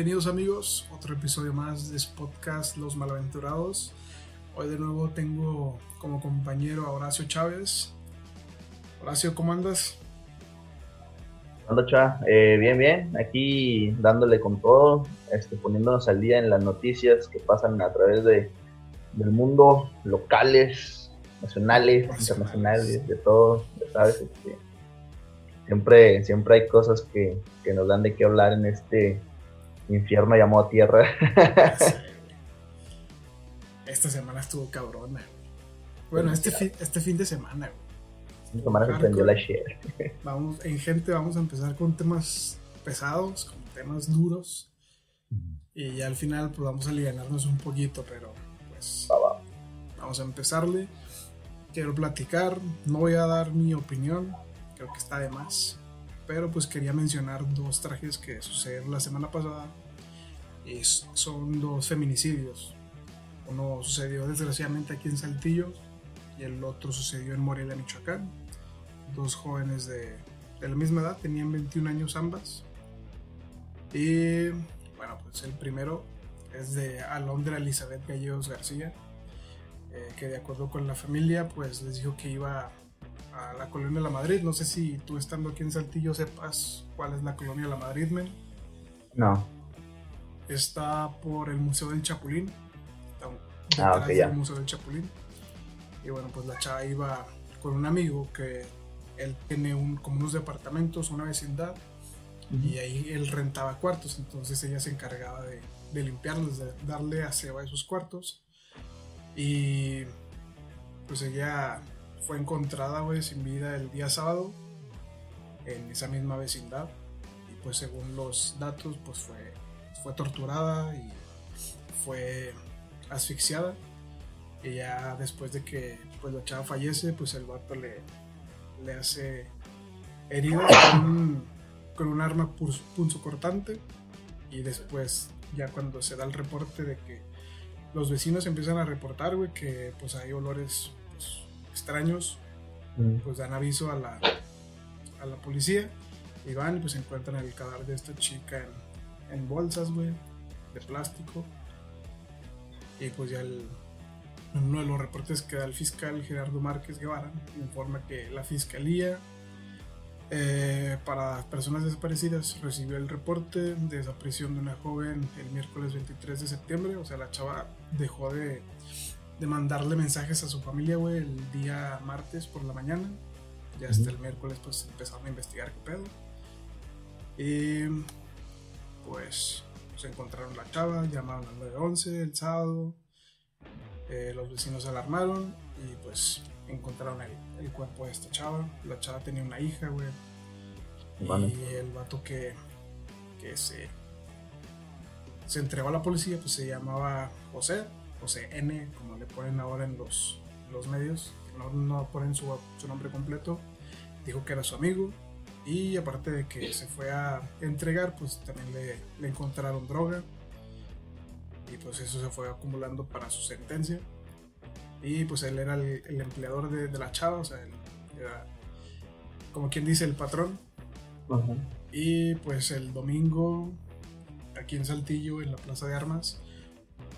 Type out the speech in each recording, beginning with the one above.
bienvenidos amigos, otro episodio más de su podcast Los Malaventurados. Hoy de nuevo tengo como compañero a Horacio Chávez. Horacio, ¿cómo andas? Hola. Eh, bien, bien. Aquí dándole con todo, este, poniéndonos al día en las noticias que pasan a través de, del mundo, locales, nacionales, internacionales, de todo, ¿sabes? Este, siempre, siempre hay cosas que, que nos dan de qué hablar en este infierno llamado tierra. Esta semana estuvo cabrona. Bueno, este fin, este fin de semana, Esta semana se prendió la share. Vamos, en gente vamos a empezar con temas pesados, con temas duros. Y ya al final pues vamos a aliviarnos un poquito, pero pues vamos a empezarle. Quiero platicar, no voy a dar mi opinión, creo que está de más. Pero pues quería mencionar dos trajes que sucedieron la semana pasada. Son dos feminicidios. Uno sucedió desgraciadamente aquí en Saltillo y el otro sucedió en Morelia, Michoacán. Dos jóvenes de, de la misma edad, tenían 21 años ambas. Y bueno, pues el primero es de Alondra Elizabeth Gallegos García, eh, que de acuerdo con la familia, pues les dijo que iba a la colonia La Madrid. No sé si tú estando aquí en Saltillo sepas cuál es la colonia La Madrid, men. No. Está por el Museo del Chapulín. Está Ah, detrás ok, ya. del Museo del Chapulín. Y bueno, pues la chava iba con un amigo que él tiene un, como unos departamentos, una vecindad, y ahí él rentaba cuartos. Entonces ella se encargaba de, de limpiarlos, de darle aseo a esos cuartos. Y pues ella fue encontrada, güey, sin vida el día sábado en esa misma vecindad. Y pues según los datos, pues fue, fue torturada y fue asfixiada. Y ya después de que pues la chava fallece, pues el vato le, le hace heridas con un, con un arma punzocortante. Y después, ya cuando se da el reporte de que los vecinos empiezan a reportar, güey, que pues hay olores pues, extraños, Mm. pues dan aviso a la, a la policía y van y pues encuentran el cadáver de esta chica en, en bolsas, güey, de plástico. Y pues ya el, en uno de los reportes que da el fiscal Gerardo Márquez Guevara informa que la fiscalía eh, para personas desaparecidas recibió el reporte de desaparición de una joven el miércoles 23 de septiembre, o sea, la chava dejó de, de mandarle mensajes a su familia, güey, el día martes por la mañana. Ya hasta el miércoles, pues empezaron a investigar qué pedo. Y pues se encontraron la chava, llamaron al 911 el sábado. eh, los vecinos se alarmaron y pues encontraron el, el cuerpo de esta chava. La chava tenía una hija, güey. Vale. Y el vato que, que se, se entregó a la policía, pues se llamaba José, José N, como le ponen ahora en los, los medios, no, no ponen su, su nombre completo. Dijo que era su amigo. Y aparte de que se fue a entregar, pues también le, le encontraron droga. Y pues eso se fue acumulando para su sentencia. Y pues él era el, el empleador de, de la chava, o sea, él era como quien dice el patrón. Ajá. Y pues el domingo, aquí en Saltillo, en la Plaza de Armas,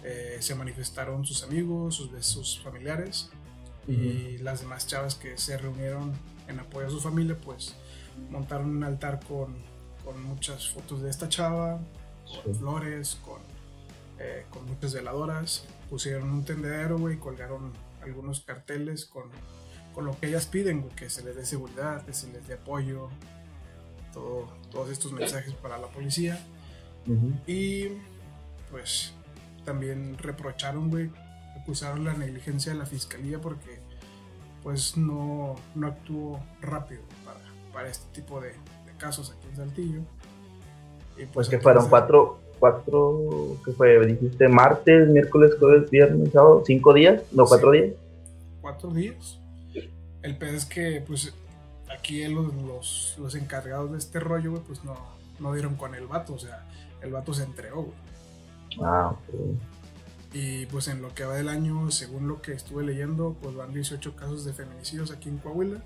eh, se manifestaron sus amigos, sus, sus familiares y las demás chavas que se reunieron en apoyo a su familia, pues montaron un altar con, con muchas fotos de esta chava, con Sí. flores, con, eh, con muchas veladoras, pusieron un tendedero, güey, colgaron algunos carteles con, con lo que ellas piden, que se les dé seguridad, que se les dé apoyo, todo, todos estos mensajes para la policía. Y pues también reprocharon, güey, acusaron la negligencia de la fiscalía porque pues no, no actuó rápido para, este tipo de, de casos aquí en Saltillo. Y Pues que fueron cuatro, cuatro, ¿qué fue? Dijiste martes, miércoles, jueves, viernes, sábado, cinco días, no, Sí. cuatro días. cuatro días. El pedo es que, pues, aquí los, los, los encargados de este rollo, güey, pues no, no dieron con el vato. O sea, el vato se entregó, güey. Ah, ok. Y pues en lo que va del año, según lo que estuve leyendo, pues van 18 casos de feminicidios aquí en Coahuila.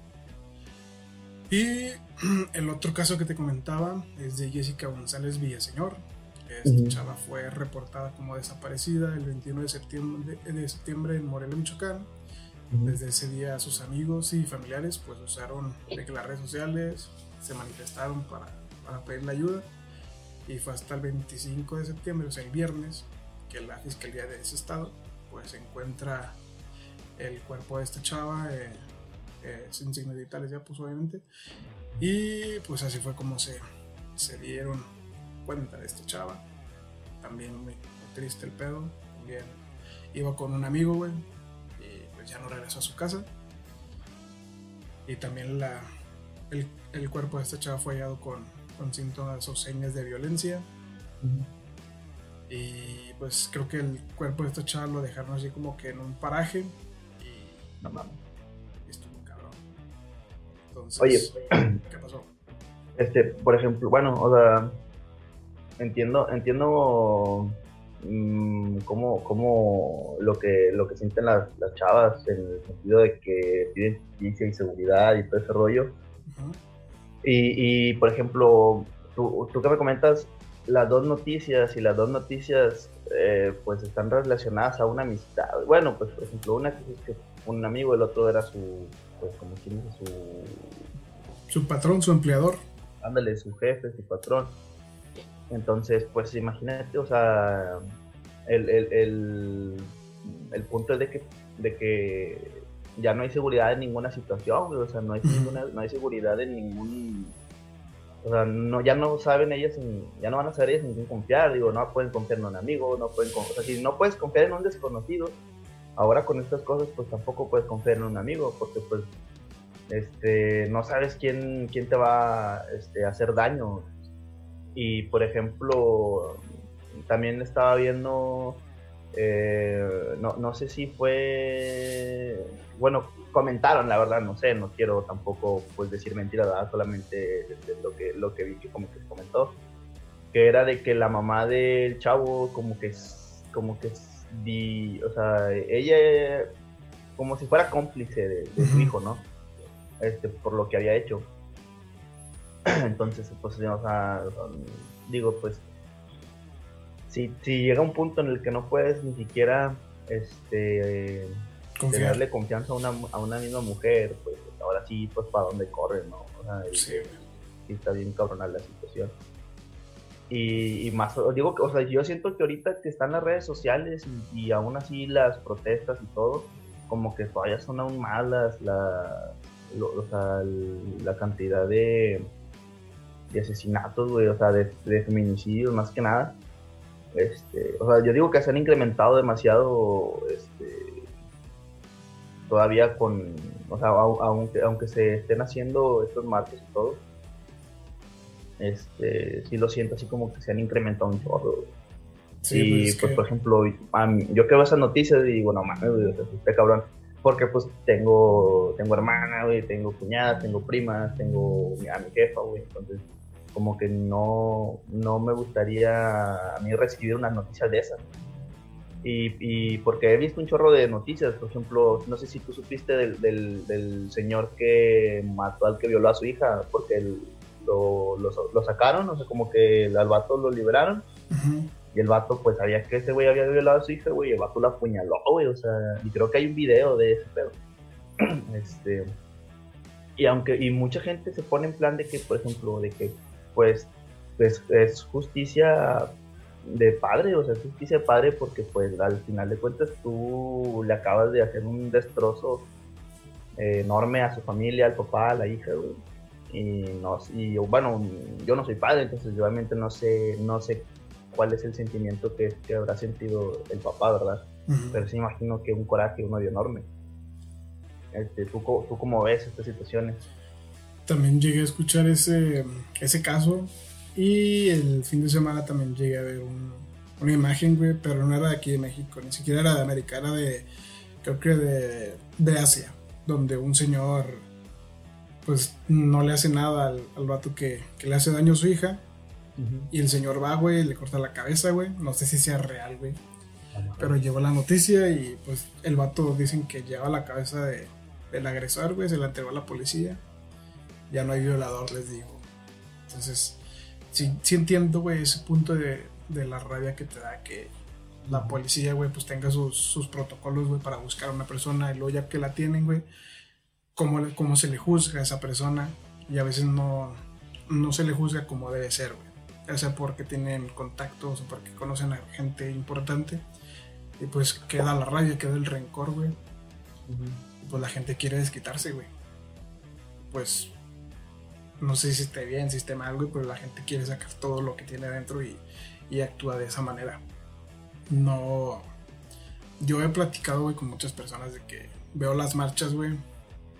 Y el otro caso que te comentaba es de Jessica González Villaseñor. Esta chava fue reportada como desaparecida el 21 de septiembre, de septiembre en Morelia, Michoacán. Desde ese día sus amigos y familiares pues usaron de las redes sociales, se manifestaron para, para pedirle ayuda y fue hasta el 25 de septiembre, o sea el viernes, que la fiscalía de ese estado pues encuentra el cuerpo de esta chava eh, eh, sin signos vitales ya pues obviamente. Y pues así fue como se, se dieron cuenta de esta chava. También muy, triste el pedo. También iba con un amigo güey y pues ya no regresó a su casa. Y también la, el, el cuerpo de esta chava fue hallado con, con síntomas o señas de violencia. Y pues creo que el cuerpo de esta chava lo dejaron así como que en un paraje y no entonces Oye, ¿qué pasó? Este, por ejemplo, bueno, o sea, entiendo, entiendo mmm, cómo, cómo lo que lo que sienten las, las, chavas en el sentido de que piden justicia y seguridad y todo ese rollo. Uh -huh. y, y, por ejemplo, tú, tú que me comentas, las dos noticias y las dos noticias eh, pues están relacionadas a una amistad. Bueno, pues por ejemplo, una que es que un amigo, el otro era su, pues como quien dice, su... Su patrón, su empleador ándale, su jefe, su patrón. Entonces, pues imagínate, o sea, el, el, el, el punto es de que, de que ya no hay seguridad en ninguna situación, o sea, no hay, ninguna, no hay seguridad en ningún... O sea, no, ya no saben ellas, en, ya no van a saber ellas en quién confiar, digo, no pueden confiar en un amigo, no pueden, o sea, si no puedes confiar en un desconocido, ahora con estas cosas, pues tampoco puedes confiar en un amigo, porque pues este, no sabes quién, quién te va este, a hacer daño. Y por ejemplo, también estaba viendo, eh, no, no, sé si fue, bueno, comentaron, la verdad, no sé, no quiero tampoco pues decir mentiras, ¿verdad? solamente lo que, lo que vi que como que comentó, que era de que la mamá del chavo como que, como que, di, o sea, ella como si fuera cómplice de, de su hijo, ¿no? este, por lo que había hecho. Entonces, pues, o sea, digo, pues, si, si llega un punto en el que no puedes ni siquiera este, tenerle confianza a una, a una misma mujer, pues ahora sí, pues, para dónde corre, ¿no? O sea, sí. está bien cabrona la situación. Y, y, más, digo, o sea, yo siento que ahorita que están las redes sociales y, y aún así las protestas y todo, como que todavía son aún malas las lo, o sea, la cantidad de, de asesinatos, güey, o sea, de, de, feminicidios más que nada. Este, o sea, yo digo que se han incrementado demasiado, este, todavía con, o sea, aunque, aunque se estén haciendo estos marcos y todo, este, sí lo siento así como que se han incrementado un chorro. Sí, y pues, pues que... por ejemplo, yo creo esas noticias y digo, no mames, güey, este cabrón porque pues tengo, tengo hermana, güey, tengo cuñadas, tengo primas, tengo a mi jefa, güey, entonces como que no, no me gustaría a mí recibir unas noticias de esas. Y, y, porque he visto un chorro de noticias, por ejemplo, no sé si tú supiste del, del, del señor que mató al que violó a su hija, porque el, lo, lo, lo, sacaron, o sea, como que al vato lo liberaron. Uh -huh. Y el vato, pues sabía que ese güey había violado a su hija, güey. Y el vato la apuñaló, güey. O sea, y creo que hay un video de ese pedo. este. Y aunque, y mucha gente se pone en plan de que, por ejemplo, de que, pues, pues es justicia de padre, o sea, es justicia de padre porque, pues, al final de cuentas tú le acabas de hacer un destrozo eh, enorme a su familia, al papá, a la hija, güey. Y, no, y bueno, yo no soy padre, entonces yo obviamente no sé, no sé cuál es el sentimiento que, que habrá sentido el papá, ¿verdad? Uh -huh. Pero sí imagino que un coraje, un odio enorme. Este, ¿tú, ¿Tú cómo ves estas situaciones? También llegué a escuchar ese, ese caso y el fin de semana también llegué a ver un, una imagen, güey, pero no era de aquí de México, ni siquiera era de América, era de, creo que de, de Asia, donde un señor pues no le hace nada al, al vato que, que, le hace daño a su hija. Uh -huh. Y el señor va, güey, le corta la cabeza, güey. No sé si sea real, güey. -huh. Pero llegó la noticia y pues el vato dicen que lleva la cabeza de, del agresor, güey. Se la entregó a la policía. Ya no hay violador, les digo. Entonces, sí, sí entiendo, güey, ese punto de, de la rabia que te da que la policía, güey, pues tenga sus, sus protocolos, güey, para buscar a una persona y luego ya que la tienen, güey, cómo, cómo se le juzga a esa persona y a veces no, no se le juzga como debe ser, güey. Ya sea porque tienen contactos o porque conocen a gente importante y pues queda la rabia, queda el rencor, güey. Y pues la gente quiere desquitarse, güey. Pues no sé si esté bien, si esté mal, güey, pero la gente quiere sacar todo lo que tiene adentro y, y actúa de esa manera. No. Yo he platicado, güey, con muchas personas de que veo las marchas, güey,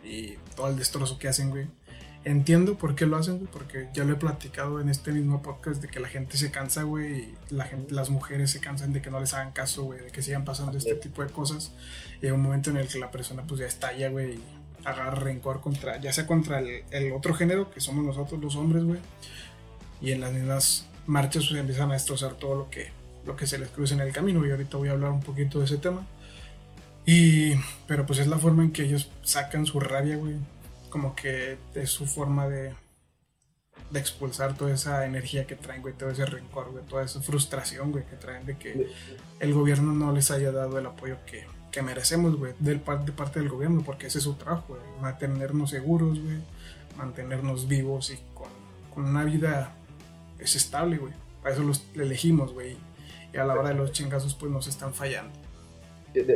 y todo el destrozo que hacen, güey. Entiendo por qué lo hacen, güey, porque ya lo he platicado en este mismo podcast de que la gente se cansa, güey, y la gente, las mujeres se cansan de que no les hagan caso, güey, de que sigan pasando este tipo de cosas. Y hay un momento en el que la persona, pues ya estalla, güey, y agarra rencor contra, ya sea contra el, otro género, que somos nosotros los hombres, güey, y en las mismas marchas pues, empiezan a destrozar todo lo que, lo que se les cruza en el camino, y ahorita voy a hablar un poquito de ese tema. Y, pero pues es la forma en que ellos sacan su rabia, güey, como que es su forma de, de expulsar toda esa energía que traen, güey, todo ese rencor, güey, toda esa frustración, güey, que traen de que el gobierno no les haya dado el apoyo que, que merecemos, güey, de parte del gobierno, porque ese es su trabajo, güey, mantenernos seguros, güey, mantenernos vivos y con, con una vida es estable, güey. Para eso los elegimos, güey. Y a la hora de los chingazos, pues nos están fallando.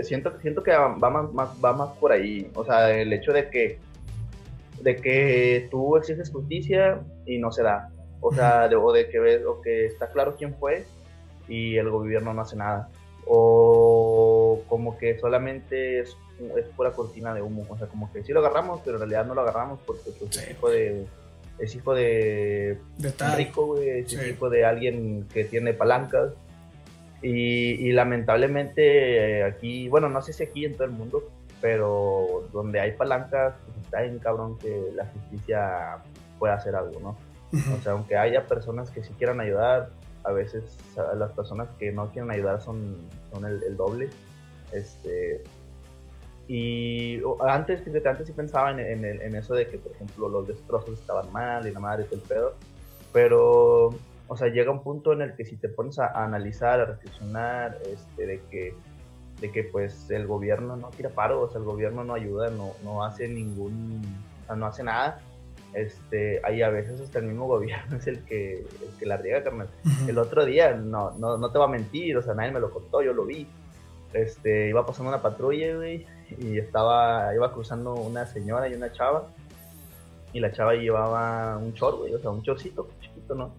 Siento, siento que va más, va más por ahí. O sea, el hecho de que de que tú exiges justicia y no se da. O sea, de, o de que ves, o que está claro quién fue y el gobierno no hace nada. O como que solamente es, es pura cortina de humo. O sea, como que sí lo agarramos, pero en realidad no lo agarramos porque pues, es hijo de. Es hijo de. de rico, güey. Es hijo de alguien que tiene palancas. Y, y lamentablemente aquí, bueno, no sé si aquí en todo el mundo, pero donde hay palancas, pues está en cabrón que la justicia pueda hacer algo, ¿no? O sea, aunque haya personas que sí quieran ayudar, a veces las personas que no quieren ayudar son, son el, doble. Este, y antes, antes sí pensaba en, en, eso de que, por ejemplo, los destrozos estaban mal y la madre y el pedo, pero, o sea, llega un punto en el que si te pones a, a analizar, a reflexionar, este, de que de que pues el gobierno no tira paro, o sea, el gobierno no ayuda, no, no hace ningún, o sea, no hace nada. Este, ahí a veces hasta el mismo gobierno es el que, el que la riega, carnal. El otro día, no, no, no te va a mentir, o sea, nadie me lo contó, yo lo vi. Este, iba pasando una patrulla, güey, y estaba, iba cruzando una señora y una chava, y la chava llevaba un chor, güey, o sea, un chorcito chiquito, ¿no?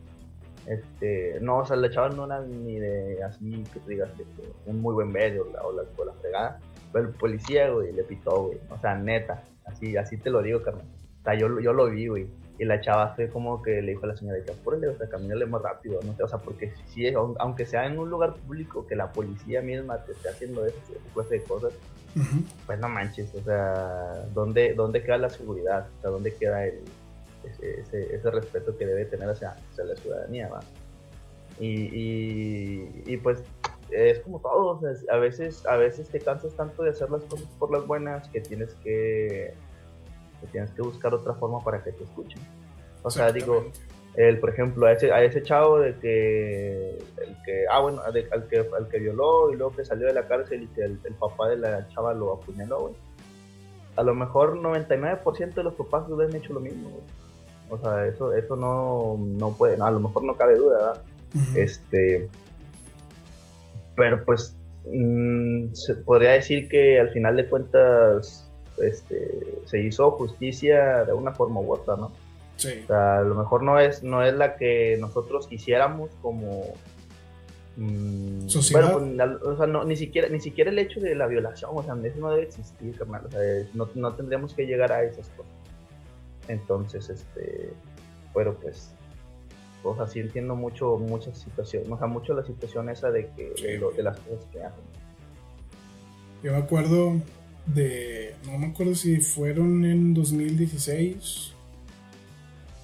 Este, no, o sea, la chava no era ni de así que te digas que un muy buen medio o la, o la fregada. Pero el policía, güey, le pitó, güey. O sea, neta, así, así te lo digo, carnal. O sea, yo, yo lo vi, güey. Y la chava fue como que le dijo a la señora, que apúrele, o sea, camínale más rápido, no sé, o sea, porque si, aunque sea en un lugar público, que la policía misma te esté haciendo ese de cosas, pues no manches, o sea, ¿dónde, ¿dónde queda la seguridad? O sea, ¿dónde queda el, ese, ese, respeto que debe tener hacia, la ciudadanía, ¿va? Y, y, pues es como todo, a veces, a veces te cansas tanto de hacer las cosas por las buenas que tienes que, tienes que buscar otra forma para que te escuchen. O sea, digo, el, por ejemplo, a ese, a ese chavo de que, el que, ah, bueno, al, que, al que violó y luego que salió de la cárcel y que el, papá de la chava lo apuñaló, A lo mejor 99% de los papás han hecho lo mismo, o sea, eso, eso no, no puede, a lo mejor no cabe duda, ¿verdad? Este, pero pues mm, se podría decir que al final de cuentas este, se hizo justicia de una forma u otra, ¿no? Sí. O sea, a lo mejor no es, no es la que nosotros quisiéramos como mm, sociedad. Bueno, pues, o sea, no, ni siquiera, ni siquiera el hecho de la violación, o sea, eso no debe existir, carnal. O sea, no, no tendríamos que llegar a esas cosas. Entonces, este, pero pues, o sea, sí entiendo mucho, muchas situaciones, o sea, mucho la situación esa de que, de, las cosas que hacen. Yo me acuerdo de, no me acuerdo si fueron en 2016,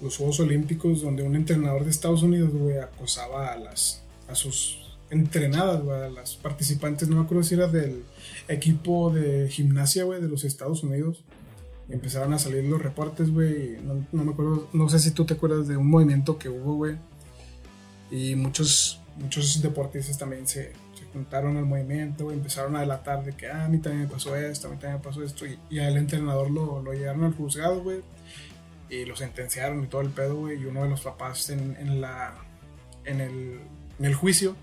los Juegos Olímpicos, donde un entrenador de Estados Unidos, güey, acosaba a las, a sus entrenadas, güey, a las participantes, no me acuerdo si era del equipo de gimnasia, güey, de los Estados Unidos empezaron a salir los reportes, güey. No, me acuerdo, no sé si tú te acuerdas de un movimiento que hubo, güey. Y muchos muchos deportistas también se, se juntaron al movimiento, empezaron a delatar de que ah, a mí también me pasó esto, a mí también me pasó esto, y, y al entrenador lo, lo llevaron al juzgado, güey, y lo sentenciaron y todo el pedo, güey, y uno de los papás en, en la, en, el, en el juicio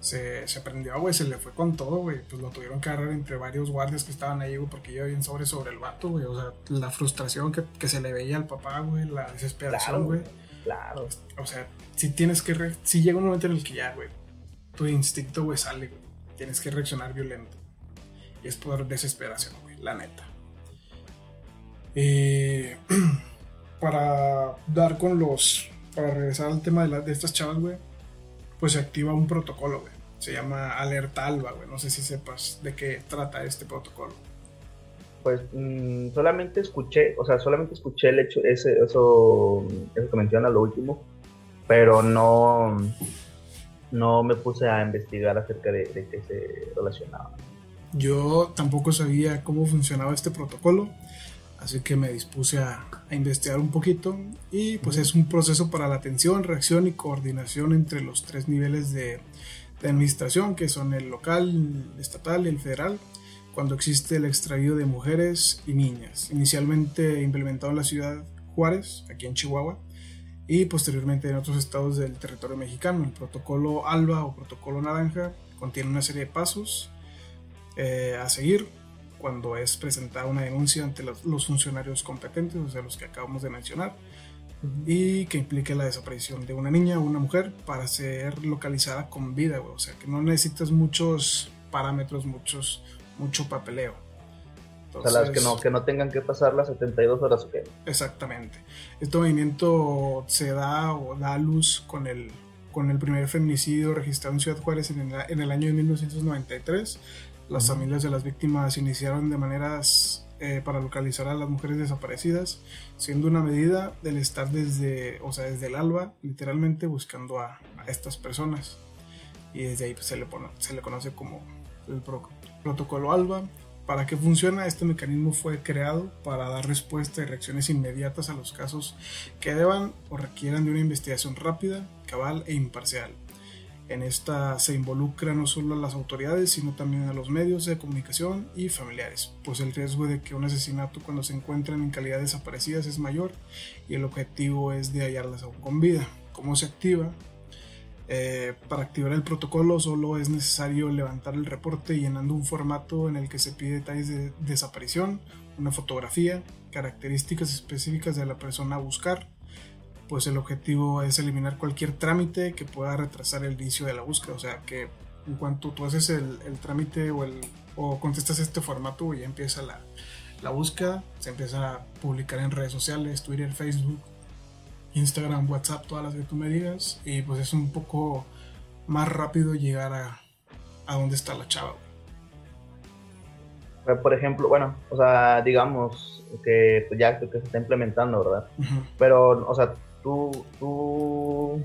se, se prendió, güey, se le fue con todo, güey, pues lo tuvieron que agarrar entre varios guardias que estaban ahí, güey, porque yo bien sobre sobre el vato, güey, o sea, la frustración que, que se le veía al papá, güey, la desesperación, güey. Claro. O sea, si tienes que. Re si llega un momento en el que ya, güey, tu instinto, güey, sale, güey. Tienes que reaccionar violento. Y es por desesperación, güey, la neta. Eh, para dar con los. Para regresar al tema de, la, de estas chavas, güey, pues se activa un protocolo, güey. Se llama Alerta Alba, güey. No sé si sepas de qué trata este protocolo. Pues mmm, solamente escuché, o sea, solamente escuché el hecho, ese, eso, eso que menciona lo último, pero no, no me puse a investigar acerca de, de qué se relacionaba. Yo tampoco sabía cómo funcionaba este protocolo, así que me dispuse a, investigar un poquito y pues es un proceso para la atención, reacción y coordinación entre los tres niveles de, de administración que son el local, el estatal y el federal cuando existe el extravío de mujeres y niñas, inicialmente implementado en la ciudad Juárez, aquí en Chihuahua, y posteriormente en otros estados del territorio mexicano. El protocolo ALBA o protocolo naranja contiene una serie de pasos eh, a seguir cuando es presentada una denuncia ante los, los, funcionarios competentes, o sea, los que acabamos de mencionar, uh -huh. y que implique la desaparición de una niña o una mujer para ser localizada con vida, o sea, que no necesitas muchos parámetros, muchos mucho papeleo. Entonces, o sea, las que no, que no tengan que pasar las 72 horas o qué. Exactamente. Este movimiento se da o da a luz con el, con el primer feminicidio registrado en Ciudad Juárez en el, en el año de 1993. Las familias de las víctimas iniciaron de maneras eh, para localizar a las mujeres desaparecidas, siendo una medida del estar desde, o sea, desde el alba, literalmente buscando a, a estas personas. Y desde ahí pues, se, le pone, se le conoce como el pro, protocolo ALBA. ¿Para qué funciona? Este mecanismo fue creado para dar respuesta y reacciones inmediatas a los casos que deban o requieran de una investigación rápida, cabal e imparcial. En esta se involucra no solo a las autoridades, sino también a los medios de comunicación y familiares, pues el riesgo de que un asesinato cuando se encuentran en calidad desaparecidas es mayor y el objetivo es de hallarlas aún con vida. ¿Cómo se activa? Eh, para activar el protocolo solo es necesario levantar el reporte llenando un formato en el que se pide detalles de desaparición, una fotografía, características específicas de la persona a buscar, pues el objetivo es eliminar cualquier trámite que pueda retrasar el inicio de la búsqueda, o sea que en cuanto tú haces el, el trámite o, el, o contestas este formato ya empieza la, la búsqueda, se empieza a publicar en redes sociales, Twitter, Facebook, Instagram, WhatsApp, todas las que tú me digas. Y pues es un poco más rápido llegar a, a donde está la chava. Por ejemplo, bueno, o sea, digamos que pues ya creo que se está implementando, ¿verdad? Uh -huh. Pero, o sea, tú, tú,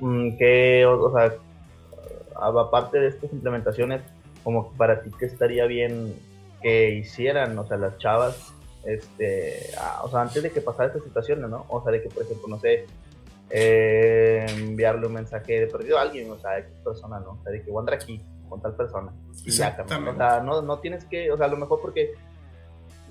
mm, que, o, sea, aparte de estas implementaciones, como para ti, ¿qué estaría bien que hicieran, o sea, las chavas este, o sea, antes de que pasara esta situación, ¿no? O sea, de que, por ejemplo, no sé, eh, enviarle un mensaje de perdido a alguien, o sea, a X persona, ¿no? O sea, de que voy a andar aquí con tal persona. Y ya, o sea, no, no tienes que, o sea, a lo mejor porque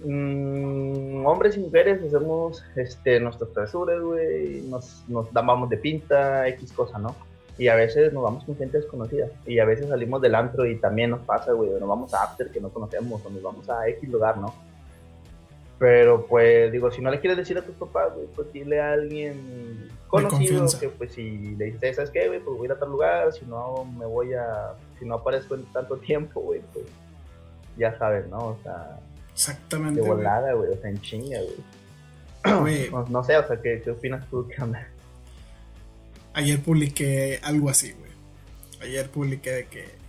mmm, hombres y mujeres hacemos este, nuestras travesuras, güey, nos, nos damos de pinta, X cosa, ¿no? Y a veces nos vamos con gente desconocida. Y a veces salimos del antro y también nos pasa, güey, nos vamos a after que no conocemos, o nos vamos a X lugar, ¿no? Pero pues digo, si no le quieres decir a tus papás, güey, pues dile a alguien conocido que pues si le dices, ¿sabes qué, güey? Pues voy a ir a tal lugar, si no me voy a, si no aparezco en tanto tiempo, güey, pues ya sabes, ¿no? O sea, exactamente. De volada, güey, o sea, en chinga, güey. No, no, sé, o sea, ¿qué, ¿qué opinas tú? ¿Qué onda? Ayer publiqué algo así, güey. Ayer publiqué de que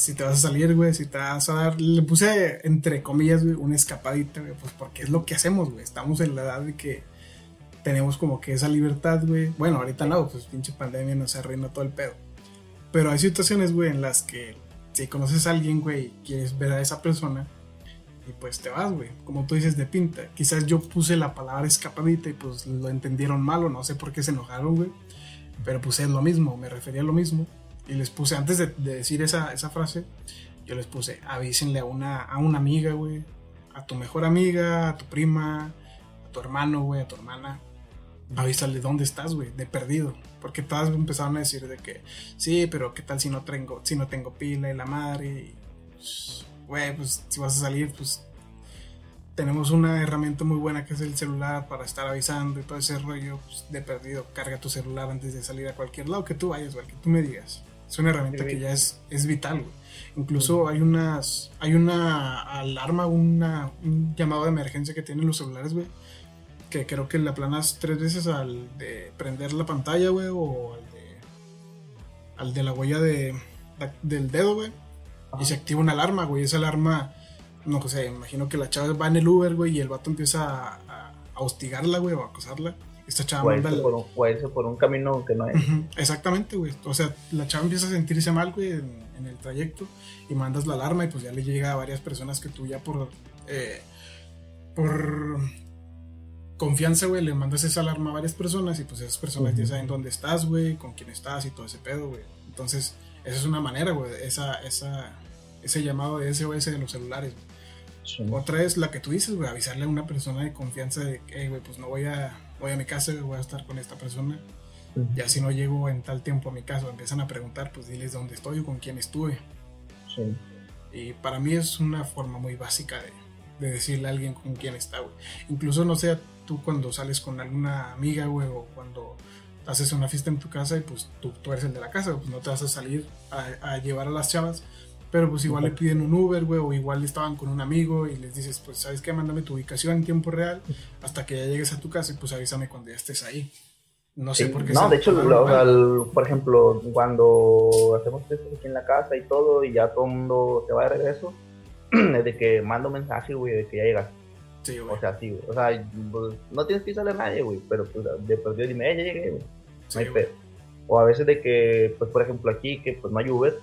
si te vas a salir, güey, si te vas a dar, le puse entre comillas, güey, una escapadita, güey, pues porque es lo que hacemos, güey, estamos en la edad de que tenemos como que esa libertad, güey, bueno, ahorita no, pues pinche pandemia nos arruina todo el pedo, pero hay situaciones, güey, en las que si conoces a alguien, güey, quieres ver a esa persona y pues te vas, güey, como tú dices, de pinta, quizás yo puse la palabra escapadita y pues lo entendieron mal no sé por qué se enojaron, güey, pero puse lo mismo, me refería a lo mismo. Y les puse, antes de, decir esa, esa, frase, yo les puse, avísenle a una, a una amiga, güey, a tu mejor amiga, a tu prima, a tu hermano, güey, a tu hermana. Avísale dónde estás, güey, de perdido. Porque todas empezaron a decir de que, sí, pero qué tal si no tengo, si no tengo pila y la madre. Pues, güey, pues si vas a salir, pues tenemos una herramienta muy buena que es el celular para estar avisando y todo ese rollo pues, de perdido. Carga tu celular antes de salir a cualquier lado que tú vayas, güey, que tú me digas. Es una herramienta que ya es, es vital, güey. Incluso hay unas, hay una alarma, una, un llamado de emergencia que tienen los celulares, güey. Que creo que le aplanas tres veces al de prender la pantalla, güey, o al de, al de la huella de, del dedo, güey. Y se activa una alarma, güey. Esa alarma no sé, imagino que la chava va en el Uber, güey, y el vato empieza a, hostigarla, güey, o a acosarla. Esta chava o manda por, un, por un camino que no es. exactamente, güey. O sea, la chava empieza a sentirse mal, güey, en, el trayecto y mandas la alarma y pues ya le llega a varias personas que tú ya por... Eh, por confianza, güey, le mandas esa alarma a varias personas y pues esas personas ya saben dónde estás, güey, con quién estás y todo ese pedo, güey. Entonces, esa es una manera, güey, esa, esa, ese llamado de SOS de los celulares. Otra es la que tú dices, güey, avisarle a una persona de confianza de que, güey, pues no voy a, voy a mi casa, voy a estar con esta persona. Ya si no llego en tal tiempo a mi casa, empiezan a preguntar, pues diles dónde estoy o con quién estuve. Sí. Y para mí es una forma muy básica de, de decirle a alguien con quién está, güey. Incluso, no sé, tú cuando sales con alguna amiga, güey, o cuando haces una fiesta en tu casa y pues tú, tú eres el de la casa, pues no te vas a salir a, a llevar a las chavas pero pues igual le piden un Uber, güey, o igual estaban con un amigo y les dices, pues, ¿sabes qué? Mándame tu ubicación en tiempo real hasta que ya llegues a tu casa y pues avísame cuando ya estés ahí. No sé por qué. No, de hecho, por ejemplo, cuando hacemos esto aquí en la casa y todo y ya todo el mundo se va de regreso, es de que mando mensaje, güey, de que ya llegas. Sí, güey. O sea, sí, güey. O sea, pues, no tienes que a nadie, güey, pero pues, de perdido dime, eh, ya llegué, güey. no hay pedo. O a veces de que, pues, por ejemplo, aquí, que pues no hay Uber,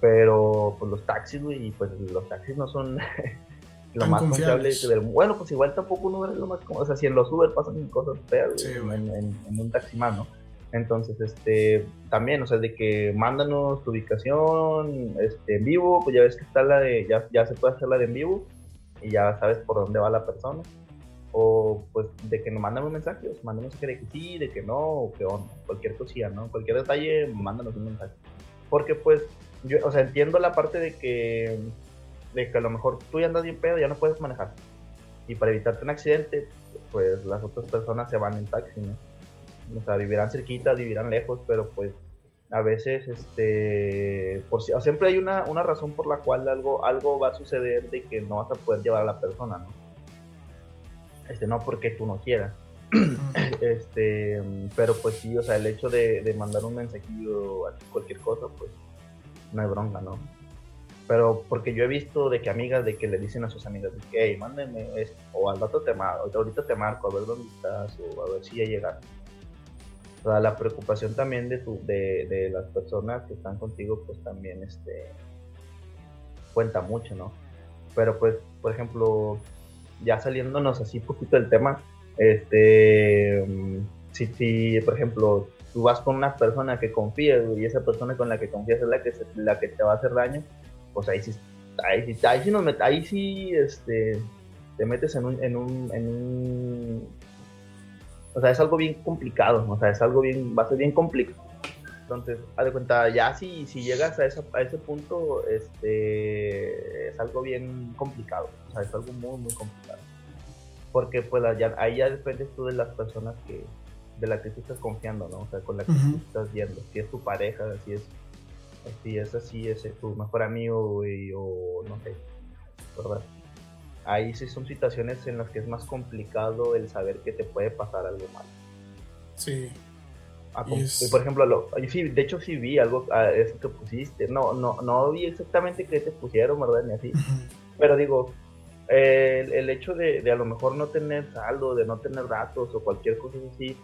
pero pues los taxis, güey, y pues los taxis no son lo más confiable del Bueno, pues igual tampoco un Uber es lo más O sea, si en los Uber pasan cosas feas, en, un taxi más, ¿no? Entonces, este, también, o sea, de que mándanos tu ubicación este, en vivo, pues ya ves que está la de, ya, ya se puede hacer la de en vivo y ya sabes por dónde va la persona. O pues de que nos mandan un mensaje, o sea, un mensaje de que sí, de que no, o que onda, cualquier cosilla, ¿no? Cualquier detalle, mándanos un mensaje. Porque pues yo, o sea, entiendo la parte de que, de que a lo mejor tú ya andas bien pedo, ya no puedes manejar. Y para evitarte un accidente, pues las otras personas se van en taxi, ¿no? O sea, vivirán cerquita, vivirán lejos, pero pues a veces, este, por si, siempre hay una, una razón por la cual algo, algo va a suceder de que no vas a poder llevar a la persona, ¿no? Este, no porque tú no quieras. este, pero pues sí, o sea, el hecho de, de mandar un mensajillo a cualquier cosa, pues no hay bronca, ¿no? Pero porque yo he visto de que amigas de que le dicen a sus amigas, de que, hey, mándenme esto, o al rato te marco, ahorita te marco, a ver dónde estás, o a ver si ya llegaste. La preocupación también de, tu, de, de las personas que están contigo, pues también este, cuenta mucho, ¿no? Pero pues, por ejemplo, ya saliéndonos así poquito del tema, este, si, si por ejemplo, tú vas con una persona que confías, y esa persona con la que confías es la que, la que te va a hacer daño, pues ahí sí, ahí sí, ahí sí, nos ahí sí este, te metes en un, en un, en un, o sea, es algo bien complicado, o sea, es algo bien, va a ser bien complicado. Entonces, haz de cuenta, ya si, si llegas a, esa, a ese punto, este, es algo bien complicado, o sea, es algo muy, muy complicado. Porque pues ya, ahí ya dependes tú de las personas que, de la que tú estás confiando, ¿no? O sea, con la que tú estás viendo. Si es tu pareja, si es, si es así, es tu mejor amigo, o no sé, ¿verdad? Ahí sí son situaciones en las que es más complicado el saber que te puede pasar algo mal. Sí. Ah, por ejemplo, lo, de hecho sí vi algo, ah, eso que pusiste. No, no, no vi exactamente qué te pusieron, ¿verdad? Ni así. Pero digo, el, el, hecho de, de, a lo mejor no tener saldo, de no tener datos o cualquier cosa así,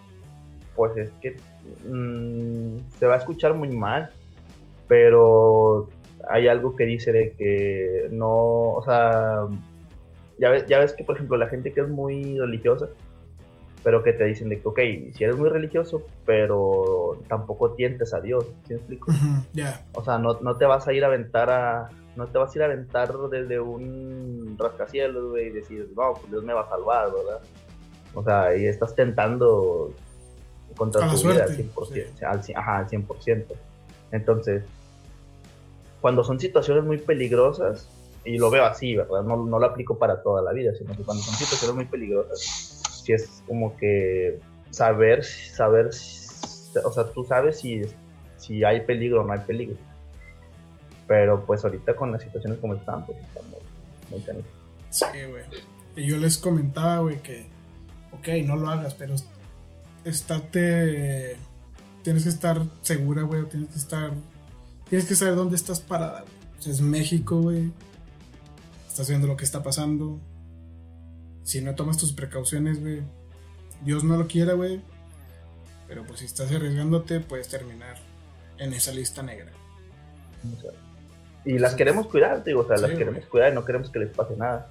pues es que mm, se va a escuchar muy mal, pero hay algo que dice de que no, o sea, ya ves, ya ves que por ejemplo la gente que es muy religiosa, pero que te dicen de que, ok, si eres muy religioso, pero tampoco tientes a Dios, ¿sí me explico? Ya. O sea, no, no te vas a ir a aventar a, no te vas a ir a aventar desde un rascacielos, güey, y decir, no, pues Dios me va a salvar, ¿verdad? O sea, y estás tentando contra tu vida al 100%, al, ajá, al 100%. Entonces, cuando son situaciones muy peligrosas, y lo veo así, ¿verdad? No, no lo aplico para toda la vida, sino que cuando son situaciones muy peligrosas, es como que saber, saber, o sea, tú sabes si, si hay peligro o no hay peligro. Pero pues ahorita con las situaciones como están, pues estamos muy Sí, güey. Y yo les comentaba, güey, que, ok, no lo hagas, pero estate, tienes que estar segura, güey, tienes que estar, tienes que saber dónde estás parada, sea, es México, güey. Estás viendo lo que está pasando si no tomas tus precauciones, güey, Dios no lo quiera, güey. Pero pues si estás arriesgándote, puedes terminar en esa lista negra. Y las queremos cuidar, digo, o sea, las queremos cuidar y no queremos que les pase nada.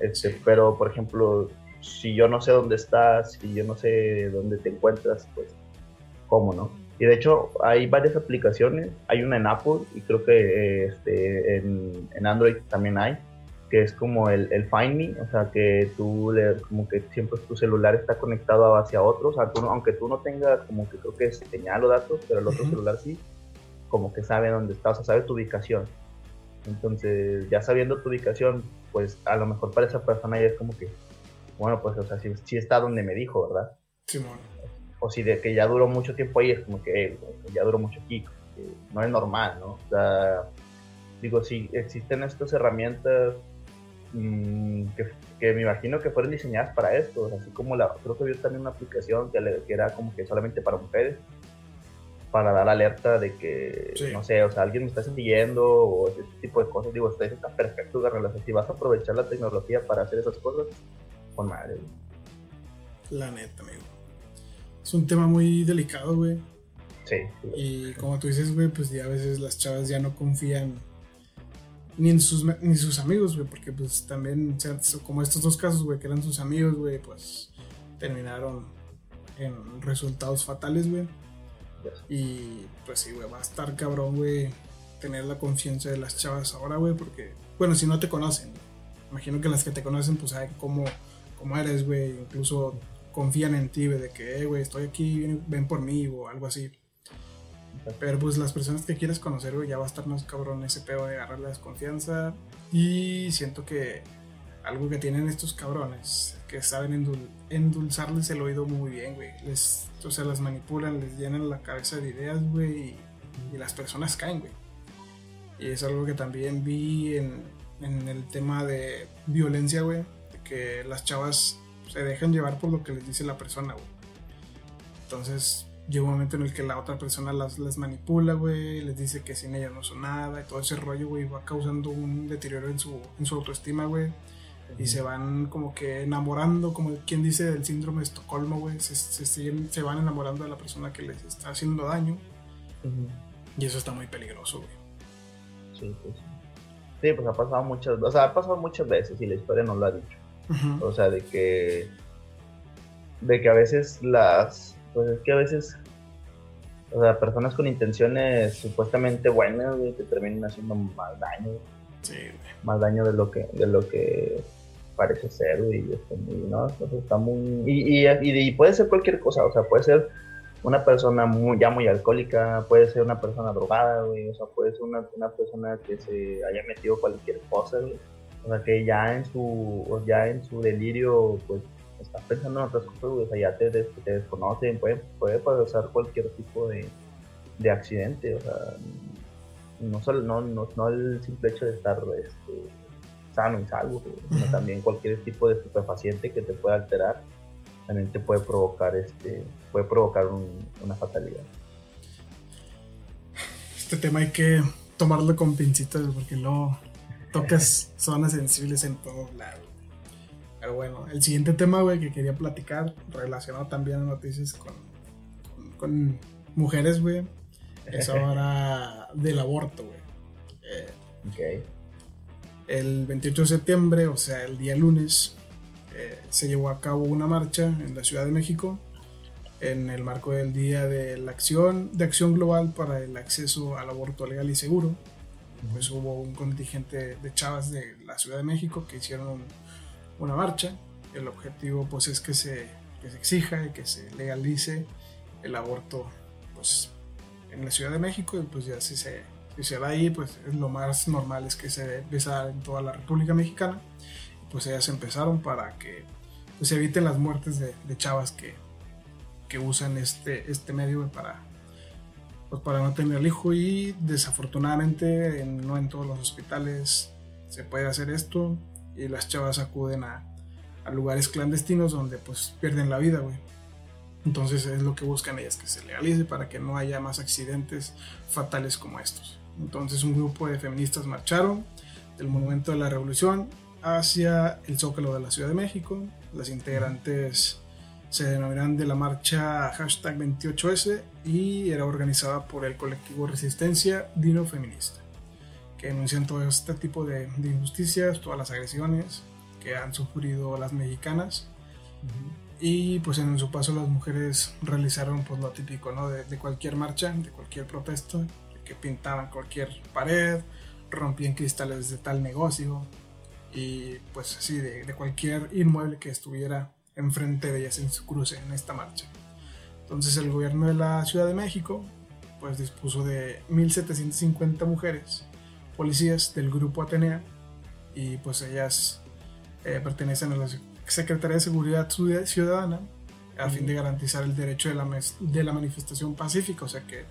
Este, Pero, por ejemplo, si yo no sé dónde estás, si yo no sé dónde te encuentras, pues, ¿cómo no? Y de hecho, hay varias aplicaciones. Hay una en Apple y creo que este, en, en Android también hay que es como el, el, Find Me, o sea, que tú le, como que siempre tu celular está conectado hacia otros, o sea, aunque tú no tengas como que creo que es señal o datos, pero el otro celular sí, como que sabe dónde está, o sea, sabe tu ubicación. Entonces, ya sabiendo tu ubicación, pues a lo mejor para esa persona ya es como que, bueno, pues, o sea, si, está donde me dijo, ¿verdad? Sí, O si de que ya duró mucho tiempo ahí, es como que eh, ya duró mucho aquí, no es normal, ¿no? O sea, digo, si existen estas herramientas Mm, que, me imagino que fueron diseñadas para esto, así como la, creo que vi también una aplicación que, era como que solamente para mujeres, para dar alerta de que, no sé, o sea, alguien me está siguiendo o ese tipo de cosas, digo, está, está perfecto, relación si vas a aprovechar la tecnología para hacer esas cosas, con madre. La neta, amigo. Es un tema muy delicado, güey. Sí, sí. Y como tú dices, güey, pues ya a veces las chavas ya no confían ni en sus, ni sus amigos, güey, porque pues también, como estos dos casos, güey, que eran sus amigos, güey, pues terminaron en resultados fatales, güey. Y pues sí, güey, va a estar cabrón, güey, tener la confianza de las chavas ahora, güey, porque, bueno, si no te conocen, imagino que las que te conocen, pues saben cómo, cómo eres, güey, incluso confían en ti, güey, de que, eh, güey, estoy aquí, ven por mí o algo así. Pero pues las personas que quieres conocer, güey, ya va a estar más cabrón ese pedo de agarrar la desconfianza. Y siento que algo que tienen estos cabrones, que saben endulzarles el oído muy bien, güey. Les, o sea, las manipulan, les llenan la cabeza de ideas, güey, y, las personas caen, güey. Y es algo que también vi en, en el tema de violencia, güey, que las chavas se dejan llevar por lo que les dice la persona, güey. Entonces, llega un momento en el que la otra persona las, las manipula, güey, les dice que sin ella no son nada y todo ese rollo, güey, va causando un deterioro en su, en su autoestima, güey. Y se van como que enamorando, como quien dice del síndrome de Estocolmo, güey. Se, se, van enamorando de la persona que les está haciendo daño. Y eso está muy peligroso, güey. Sí, pues. Sí, pues ha pasado muchas O sea, ha pasado muchas veces y la historia no lo ha dicho. O sea, de que. De que a veces las. Pues es que a veces o sea, personas con intenciones supuestamente buenas, güey, te terminan haciendo más daño. Sí, Más daño de lo que, de lo que parece ser, güey. Está muy, ¿no? está muy... Y, y, puede ser cualquier cosa, o sea, puede ser una persona muy, ya muy alcohólica, puede ser una persona drogada, güey, o sea, puede ser una, una persona que se haya metido cualquier cosa, güey. O sea, que ya en su, ya en su delirio, pues, estás pensando en otras cosas, sea, ya te, te desconocen, puede, puede pasar cualquier tipo de, de accidente, o sea, no, solo, no, no, no, el simple hecho de estar este, sano y salvo, sino también cualquier tipo de estupefaciente que te pueda alterar, también te puede provocar, este, puede provocar una fatalidad. Este tema hay que tomarlo con pincitas porque no tocas zonas sensibles en todos lados. Pero bueno, el siguiente tema, güey, que quería platicar, relacionado también a noticias con, con, mujeres, güey, es ahora del aborto, güey. Eh, El 28 de septiembre, o sea, el día lunes, eh, se llevó a cabo una marcha en la Ciudad de México en el marco del Día de la Acción, de Acción Global para el Acceso al Aborto Legal y Seguro. Pues hubo un contingente de chavas de la Ciudad de México que hicieron una marcha. El objetivo pues es que se, que se exija y que se legalice el aborto pues, en la Ciudad de México y pues ya si se, si se va ahí pues es lo más normal es que se empieza en toda la República Mexicana. Pues ellas empezaron para que pues, se eviten las muertes de, de chavas que, que usan este, este medio para, pues para no tener el hijo y desafortunadamente no en todos los hospitales se puede hacer esto y las chavas acuden a, lugares clandestinos donde pues pierden la vida, güey. Entonces es lo que buscan ellas, que se legalice para que no haya más accidentes fatales como estos. Entonces un grupo de feministas marcharon del Monumento de la Revolución hacia el Zócalo de la Ciudad de México. Las integrantes se denominan de la marcha hashtag 28S y era organizada por el colectivo Resistencia Dino Feminista, que denuncian todo este tipo de, injusticias, todas las agresiones que han sufrido las mexicanas. Y pues en su paso las mujeres realizaron pues lo típico, ¿no? De, cualquier marcha, de cualquier protesta, que pintaban cualquier pared, rompían cristales de tal negocio y pues así de, de cualquier inmueble que estuviera enfrente de ellas en su cruce en esta marcha. Entonces el gobierno de la Ciudad de México pues dispuso de 1.750 mujeres policías del grupo Atenea y pues ellas eh, pertenecen a la Secretaría de Seguridad Ciudadana a fin de garantizar el derecho de la, de la manifestación pacífica, o sea que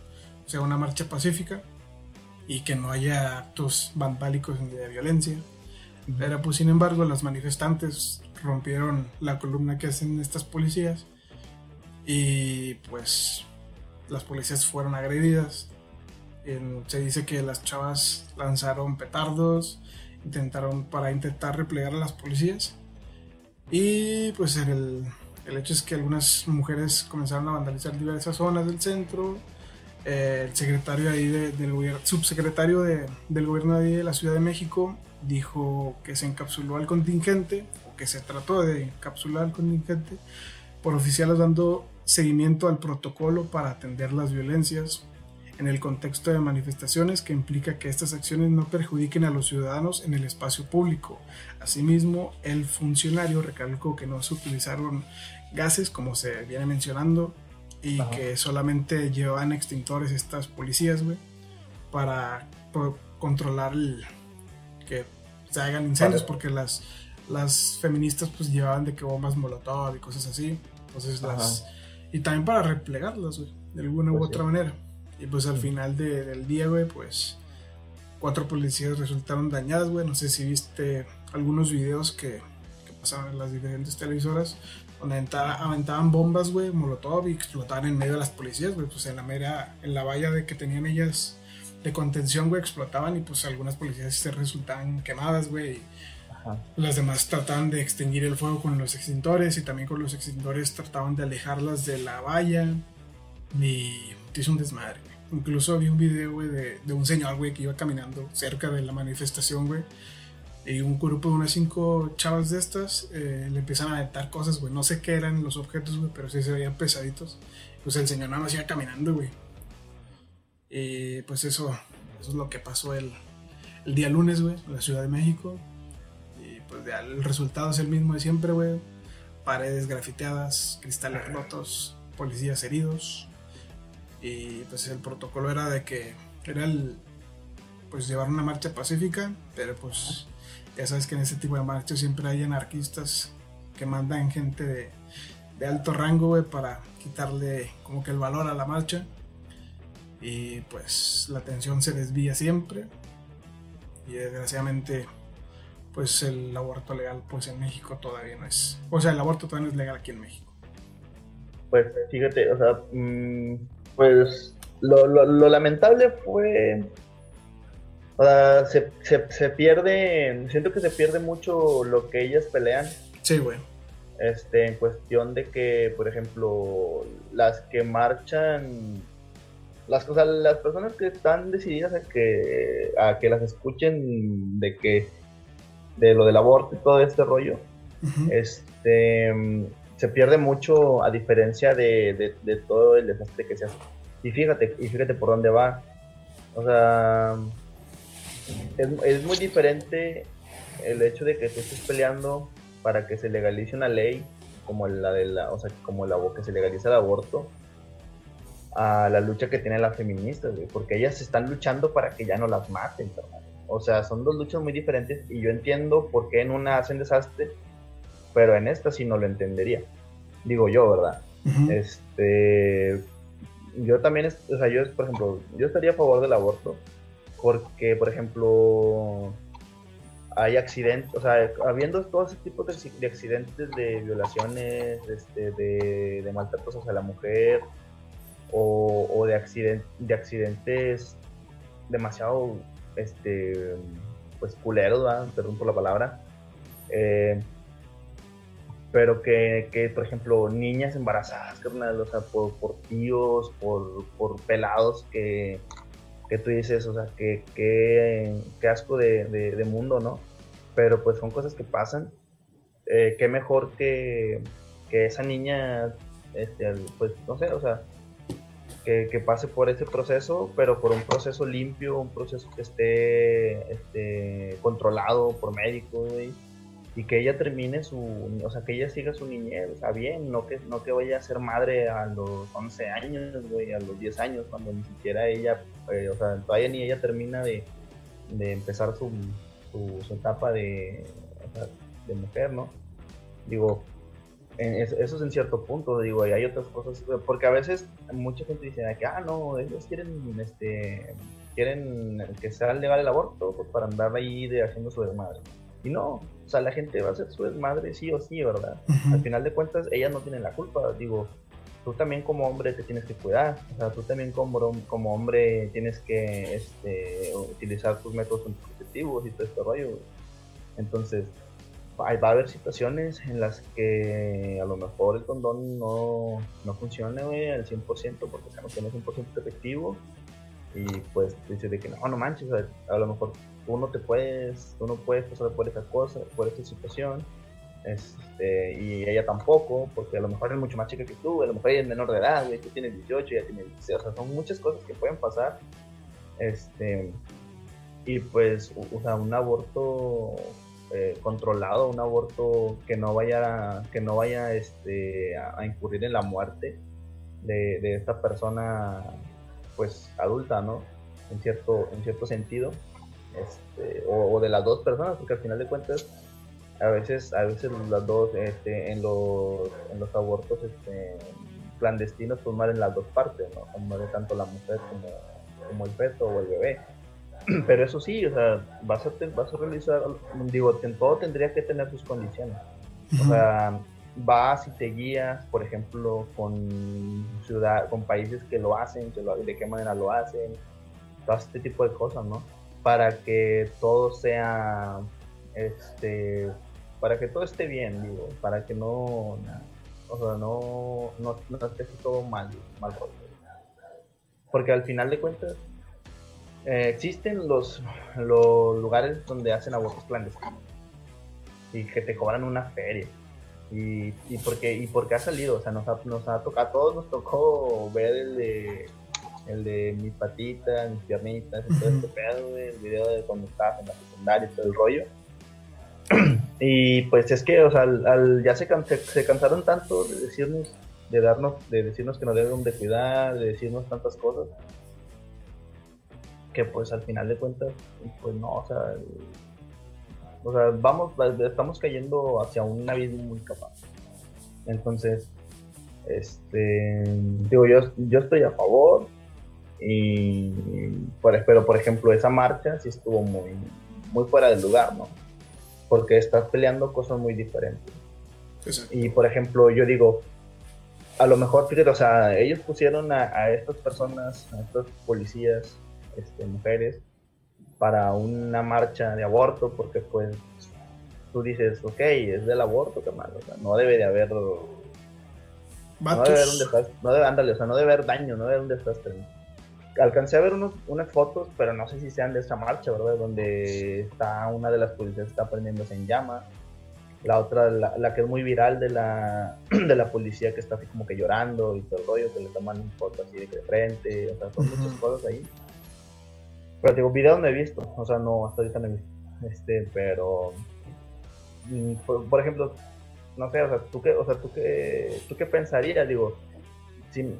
sea una marcha pacífica y que no haya actos vandálicos ni de violencia. Pero pues sin embargo los manifestantes rompieron la columna que hacen estas policías y pues las policías fueron agredidas. Se dice que las chavas lanzaron petardos, intentaron para intentar replegar a las policías y pues el, el hecho es que algunas mujeres comenzaron a vandalizar diversas zonas del centro. Eh, el secretario ahí del gobierno, subsecretario del gobierno de la Ciudad de México dijo que se encapsuló al contingente que se trató de encapsular al contingente por oficiales dando seguimiento al protocolo para atender las violencias en el contexto de manifestaciones que implica que estas acciones no perjudiquen a los ciudadanos en el espacio público. Asimismo, el funcionario recalcó que no se utilizaron gases como se viene mencionando y que solamente llevaban extintores estas policías, güey, para controlar que se hagan incendios porque las las feministas pues llevaban de que bombas molotov y cosas así. Entonces las... Y también para replegarlas, güey, de alguna u pues otra manera. Y pues al final del día, güey, pues cuatro policías resultaron dañadas, güey. No sé si viste algunos videos que, que pasaban en las diferentes televisoras donde aventaban bombas, güey, molotov y explotaban en medio de las policías, güey. Pues en la mera, en la valla de que tenían ellas de contención, güey, explotaban y pues algunas policías se resultaban quemadas, güey. Las demás trataban de extinguir el fuego con los extintores y también con los extintores trataban de alejarlas de la valla. Y hizo un desmadre, Incluso vi un video, de, un señor, que iba caminando cerca de la manifestación. Y un grupo de unas cinco chavas de estas eh, le empiezan a aventar cosas. No sé qué eran los objetos, pero sí se veían pesaditos. Pues el señor nada más iba caminando, güey. Y pues eso, es lo que pasó el, día lunes, en la Ciudad de México pues el resultado es el mismo de siempre. Paredes grafiteadas, cristales rotos, policías heridos. Y pues el protocolo era de que era el, pues llevar una marcha pacífica, pero pues ya sabes que en ese tipo de marchas siempre hay anarquistas que mandan gente de, alto rango, para quitarle como que el valor a la marcha. Y pues la atención se desvía siempre. Y desgraciadamente pues el aborto legal pues en México todavía no es, o sea, el aborto todavía no es legal aquí en México. Pues fíjate, o sea, mm, pues lo, lo, lamentable fue, o sea, se, se, pierde, siento que se pierde mucho lo que ellas pelean. Sí, güey. Este, en cuestión de que, por ejemplo, las que marchan las, o las personas que están decididas a que, a que las escuchen de que de lo del aborto y todo este rollo, es, este, se pierde mucho a diferencia de, todo el desastre que se hace. Y fíjate, y fíjate por dónde va. O sea, es, muy diferente el hecho de que tú estés peleando para que se legalice una ley como la de la, o sea, como la que se legaliza el aborto a la lucha que tienen las feministas, porque ellas están luchando para que ya no las maten, O sea, son dos luchas muy diferentes y yo entiendo por qué en una hacen desastre, pero en esta sí no lo entendería. Digo yo, ¿verdad? Este, yo también, o sea, yo, por ejemplo, yo estaría a favor del aborto, porque, por ejemplo, hay accidentes, o sea, habiendo todo ese tipo de, accidentes de violaciones, este, de, de maltratos hacia la mujer, o, de, accident, de accidentes demasiado, este, pues culeros, perdón por la palabra, eh, pero que, por ejemplo, niñas embarazadas, o sea, por, por tíos, por, por pelados que, que tú dices, o sea, que, que, asco de, de, mundo, ¿no? Pero pues son cosas que pasan. Eh, qué mejor que, que esa niña, este, pues, no sé, o sea, que, pase por ese proceso, pero por un proceso limpio, un proceso que esté este, controlado por médicos, y que ella termine su, o sea, que ella siga su niñez, o sea, bien, no que, no que vaya a ser madre a los 11 años, güey, a los 10 años, cuando ni siquiera ella, eh, o sea, todavía ni ella termina de, de empezar su, su, etapa de, de mujer, ¿no? Digo, eso es en cierto punto, digo, y hay otras cosas, porque a veces mucha gente dice que, ah, no, ellos quieren, este, quieren que sea legal el aborto pues, para andar ahí de haciendo su desmadre. Y no, o sea, la gente va a hacer su desmadre sí o sí, ¿verdad? Al final de cuentas, ellas no tienen la culpa, digo, tú también como hombre te tienes que cuidar, o sea, tú también como, como hombre tienes que este, utilizar tus métodos anticonceptivos y todo este rollo. Entonces, va a haber situaciones en las que a lo mejor el condón no, no funcione al 100% porque no tiene 100% efectivo y pues dices de que no, no manches, a lo mejor tú no te puedes, tú no puedes pasar por esa cosa, por esa situación este, y ella tampoco, porque a lo mejor es mucho más chica que tú, a lo mejor ella es menor de edad, güey, tú tienes 18, ella tiene 16, o sea, son muchas cosas que pueden pasar, este, y pues, o sea, un aborto eh, controlado, un aborto que no vaya, que no vaya este, a, incurrir en la muerte de, esta persona pues adulta, ¿no? En cierto, en cierto sentido. Este, o, de las dos personas, porque al final de cuentas, a veces, a veces las dos, este, en, los, en los abortos este, clandestinos, pues mueren las dos partes, ¿no? Muere tanto la mujer como, como el feto o el bebé. Pero eso sí, o sea, vas a, vas a realizar, digo, todo tendría que tener sus condiciones. O sea, vas y te guías, por ejemplo, con ciudad, con países que lo hacen, que de qué manera lo hacen, todo este tipo de cosas, ¿no? Para que todo sea, este, para que todo esté bien, digo, para que no, o sea, no, no, no esté todo mal, mal Porque al final de cuentas, eh, existen los, los lugares donde hacen abortos clandestinos y que te cobran una feria. Y, y, porque, y porque ha salido, o sea, nos ha, nos ha tocado, a todos nos tocó ver el de, el de mis patitas, mis piernitas, todo este pedo, el video de cuando estabas en la secundaria y todo el rollo. y pues es que, o sea, al, ya se, se, cansaron tanto de decirnos, de darnos, de decirnos que nos deben de cuidar, de decirnos tantas cosas, que pues al final de cuentas, pues no, o sea, o sea, vamos, estamos cayendo hacia un abismo muy capaz. Entonces, este, digo, yo, yo estoy a favor y, pero por ejemplo, esa marcha sí estuvo muy, muy fuera del lugar, ¿no? Porque estás peleando cosas muy diferentes. Y por ejemplo, yo digo, a lo mejor, fíjate, o sea, ellos pusieron a, a estas personas, a estos policías, este, mujeres para una marcha de aborto, porque pues tú dices, ok, es del aborto, o sea, no debe de haber... No debe haber un desastre, no debe, o sea, no debe haber daño, no debe haber un desastre. Alcancé a ver unos, unas fotos, pero no sé si sean de esa marcha, ¿verdad? Donde está una de las policías está prendiéndose en llamas. la otra, la, que es muy viral de la, de la policía que está así como que llorando y todo el rollo, que le toman un foto así de, frente, o sea, son muchas cosas ahí. Pero digo, video no he visto, o sea, no, hasta ahorita no he visto. Este, pero, mm, por, ejemplo, no sé, o sea, ¿tú qué, o sea, ¿tú qué, tú qué pensarías? Digo, si,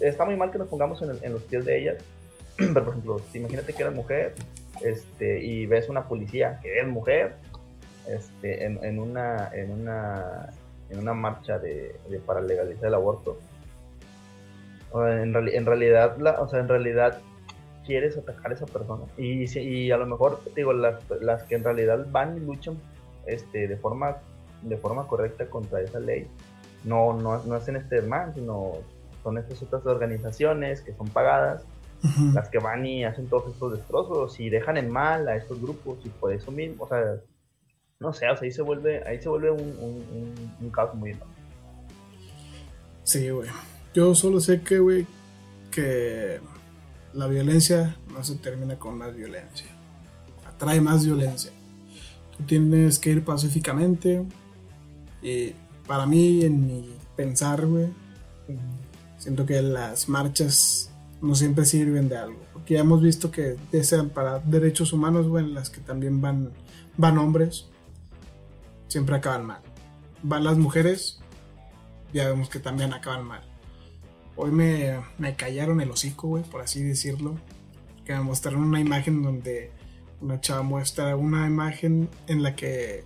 está muy mal que nos pongamos en, los pies de ellas, pero por ejemplo, imagínate que eres mujer este, y ves una policía que es mujer este, en, en, una, en, una, en una marcha de, para legalizar el aborto. En, en realidad, la, o sea, en realidad quieres atacar a esa persona. Y, y a lo mejor, digo, las, las que en realidad van y luchan este, de, forma, de forma correcta contra esa ley, no, no, no hacen este mal, sino son estas otras organizaciones que son pagadas, las que van y hacen todos estos destrozos y dejan en mal a estos grupos y por eso mismo, o sea, no sé, o sea, ahí se vuelve, ahí se vuelve un, un, un, caos muy enorme. Sí, güey. Yo solo sé que, güey, que la violencia no se termina con más violencia. Atrae más violencia. Tú tienes que ir pacíficamente. Y para mí, en mi pensar, güey, siento que las marchas no siempre sirven de algo. Porque ya hemos visto que para derechos humanos, güey, en las que también van, van hombres siempre acaban mal. Van las mujeres, ya vemos que también acaban mal. Hoy me, me callaron el hocico, güey, por así decirlo. Que me mostraron una imagen donde una chava muestra una imagen en la que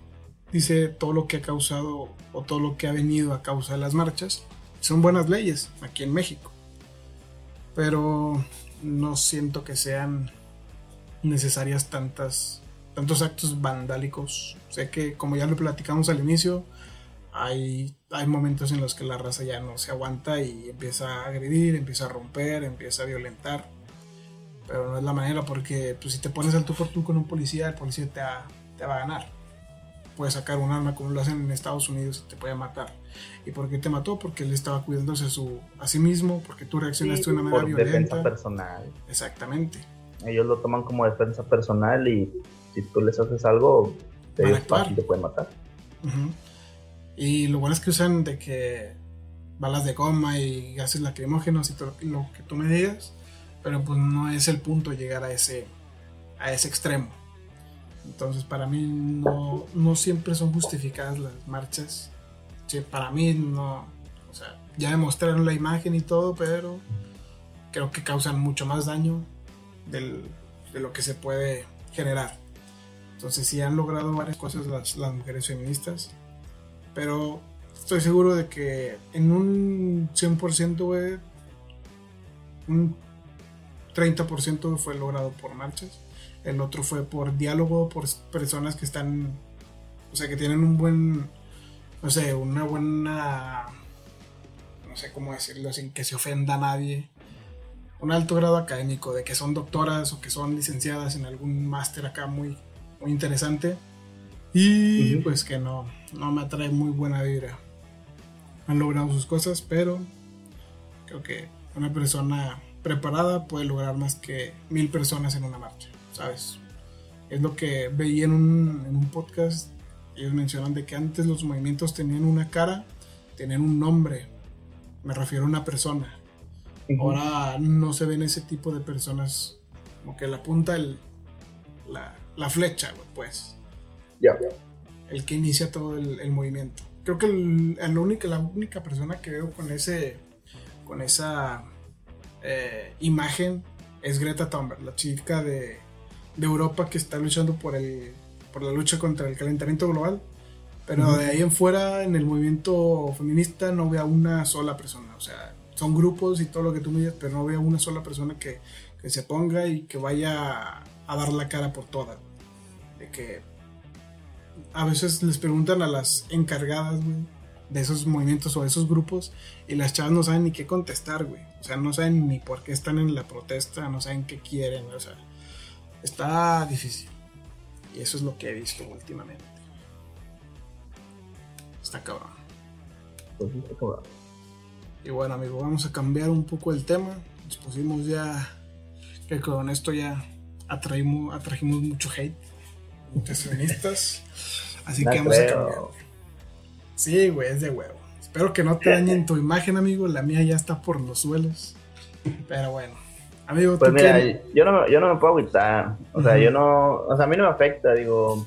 dice todo lo que ha causado o todo lo que ha venido a causa de las marchas. Son buenas leyes aquí en México. Pero no siento que sean necesarias tantas tantos actos vandálicos. Sé que, como ya lo platicamos al inicio, hay, hay momentos en los que la raza ya no se aguanta y empieza a agredir, empieza a romper, empieza a violentar. Pero no es la manera porque pues, si te pones al tú por tú con un policía, el policía te, te va a ganar. Puede sacar un arma como lo hacen en Estados Unidos y te puede matar. ¿Y por qué te mató? Porque él estaba cuidándose a, su, a sí mismo, porque tú reaccionaste de una manera por Defensa personal. Exactamente. Ellos lo toman como defensa personal y si tú les haces algo, te, fácil, te pueden matar. Y lo bueno es que usan de que balas de goma y gases lacrimógenos y todo lo que tú me digas, pero pues no es el punto llegar a ese, a ese extremo. Entonces para mí no, siempre son justificadas las marchas. Para mí no, o sea, ya demostraron la imagen y todo, pero creo que causan mucho más daño de lo que se puede generar. Entonces sí han logrado varias cosas las, las mujeres feministas. Pero estoy seguro de que en un 100%, güey, un 30% fue logrado por marchas. El otro fue por diálogo, por personas que están, o sea, que tienen un buen, no sé, una buena, no sé cómo decirlo sin que se ofenda a nadie. Un alto grado académico, de que son doctoras o que son licenciadas en algún máster acá muy muy interesante. Y pues que no, no me atrae muy buena vibra. Han logrado sus cosas, pero creo que una persona preparada puede lograr más que mil personas en una marcha, ¿sabes? Es lo que veía en un, en un podcast. Ellos mencionan de que antes los movimientos tenían una cara, tenían un nombre. Me refiero a una persona. Ahora no se ven ese tipo de personas. Como que la punta, el, la, la flecha, pues. Ya. El que inicia todo el, movimiento. Creo que el, única, la única persona que veo con ese con esa eh, imagen es Greta Thunberg, la chica de, de, Europa que está luchando por, el, por la lucha contra el calentamiento global. Pero de ahí en fuera, en el movimiento feminista, no veo a una sola persona. O sea, son grupos y todo lo que tú me digas, pero no veo a una sola persona que, que se ponga y que vaya a dar la cara por todas de que a veces les preguntan a las encargadas, de esos movimientos o de esos grupos y las chavas no saben ni qué contestar, güey. O sea, no saben ni por qué están en la protesta, no saben qué quieren, o sea, está difícil. Y eso es lo que he visto últimamente. Está cabrón. Pues y bueno, amigo, vamos a cambiar un poco el tema. Nos pusimos ya que con esto ya atraímos, atrajimos mucho hate feministas. Así que vamos a cambiar. Sí, güey, es de huevo. Espero que no te dañen tu imagen, amigo. La mía ya está por los suelos. Pero bueno. Amigo, pues mira, yo no, yo no me puedo agüitar. O sea, yo no. O sea, a mí no me afecta, digo.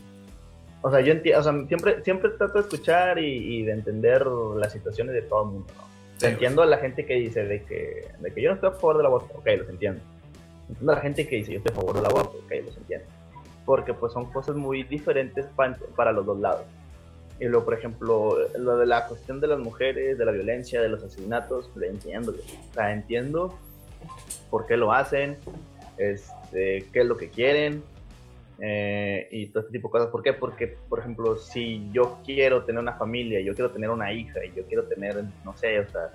O sea, yo entiendo. O sea, siempre, siempre trato de escuchar y, de entender las situaciones de todo el mundo, ¿no? entiendo a la gente que dice de que, de que yo no estoy a favor del aborto. Ok, los entiendo. Entiendo a la gente que dice yo estoy a favor del aborto. Ok, los entiendo. Porque pues son cosas muy diferentes para los dos lados. Y luego, por ejemplo, lo de la cuestión de las mujeres, de la violencia, de los asesinatos, le entiendo. O sea, entiendo por qué lo hacen, este, qué es lo que quieren eh, y todo este tipo de cosas. ¿Por qué? Porque, por ejemplo, si yo quiero tener una familia, yo quiero tener una hija y yo quiero tener, no sé, o sea,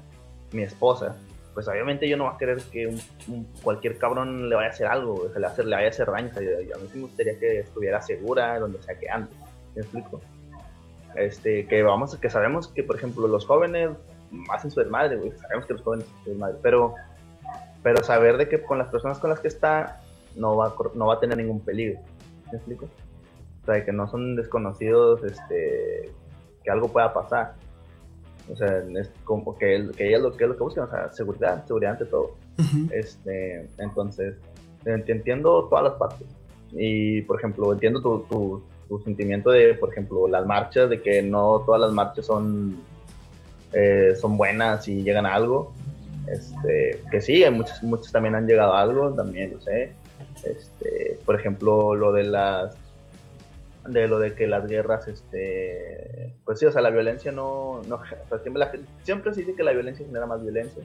mi esposa, pues obviamente yo no voy a querer que un, cualquier cabrón le vaya a hacer algo, le, vaya a hacer daño. a mí sí me gustaría que estuviera segura donde sea que ande. ¿Me explico? Este, que vamos, que sabemos que, por ejemplo, los jóvenes hacen su desmadre, güey. Sabemos que los jóvenes hacen su desmadre, pero pero saber de que con las personas con las que está no va, no va a tener ningún peligro. ¿Me explico? O sea, que no son desconocidos, este, que algo pueda pasar. O sea, es como que, que ella lo que es lo que buscan, o sea, seguridad, seguridad ante todo. este, entonces, entiendo todas las partes. Y, por ejemplo, entiendo tu, tu, tu, sentimiento de, por ejemplo, las marchas, de que no todas las marchas son, eh, son buenas y llegan a algo. Este, que sí, muchos, muchos también han llegado a algo, también lo sé. Este, por ejemplo, lo de las de lo de que las guerras, este, pues sí, o sea, la violencia no, no siempre, siempre se dice que la violencia genera más violencia,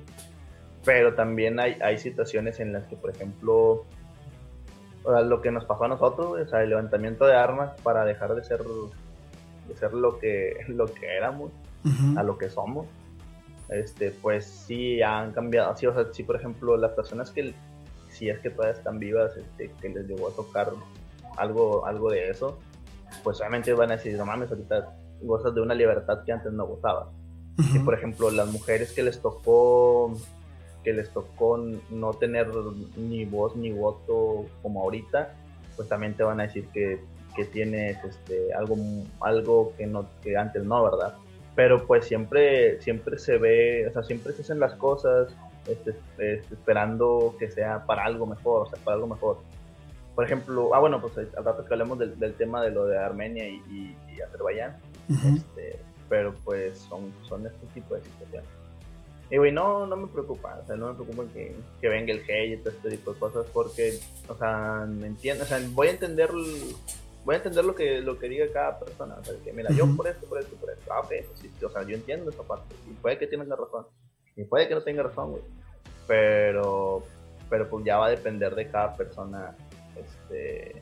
pero también hay, hay situaciones en las que, por ejemplo, lo que nos pasó a nosotros, o sea, el levantamiento de armas para dejar de ser, de ser lo que, lo que éramos, a lo que somos, este, pues sí han cambiado. Sí, o sea, sí, por ejemplo, las personas que, si es que todavía están vivas, este, que les llegó a tocar algo, algo de eso, pues obviamente van a decir, no mames, ahorita gozas de una libertad que antes no gozabas. Y por ejemplo, las mujeres que les tocó que les tocó no tener ni voz ni voto como ahorita, pues también te van a decir que, que tienes este, algo, algo que, no, que antes no, ¿verdad? Pero pues siempre, siempre se ve, o sea, siempre se hacen las cosas este, este, esperando que sea para algo mejor, o sea, para algo mejor. Por ejemplo, ah, bueno, pues al rato que hablemos del, tema de lo de Armenia y, Azerbaiyán, este, pero pues son, son este tipo de situaciones. Y güey, no, no me preocupa, o sea, no me preocupa que, que venga el hate y todo este tipo de cosas, porque, o sea, me entiendo, o sea, voy a entender voy a entender lo que, lo que diga cada persona. O sea, que mira, yo por esto, por esto, por esto. Ah, ok, pues sí, o sea, yo entiendo esa parte. Y puede que tengas razón. Y puede que no tenga razón, güey. Pero, pero pues ya va a depender de cada persona, este,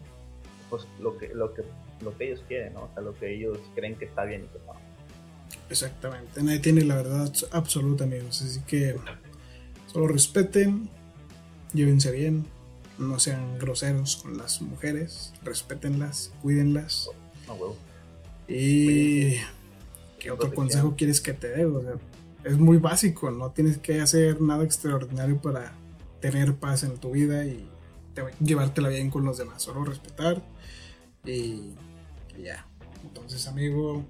pues lo que, lo que, lo que ellos quieren, ¿no? O sea, lo que ellos creen que está bien y que mal. Exactamente, nadie tiene la verdad absoluta, amigos. Así que solo respeten, llévense bien, no sean groseros con las mujeres, respétenlas, cuídenlas. Y ¿qué otro consejo quieres que te dé? O sea, es muy básico, no tienes que hacer nada extraordinario para tener paz en tu vida y llevártela bien con los demás, solo respetar y, ya. Entonces, amigo,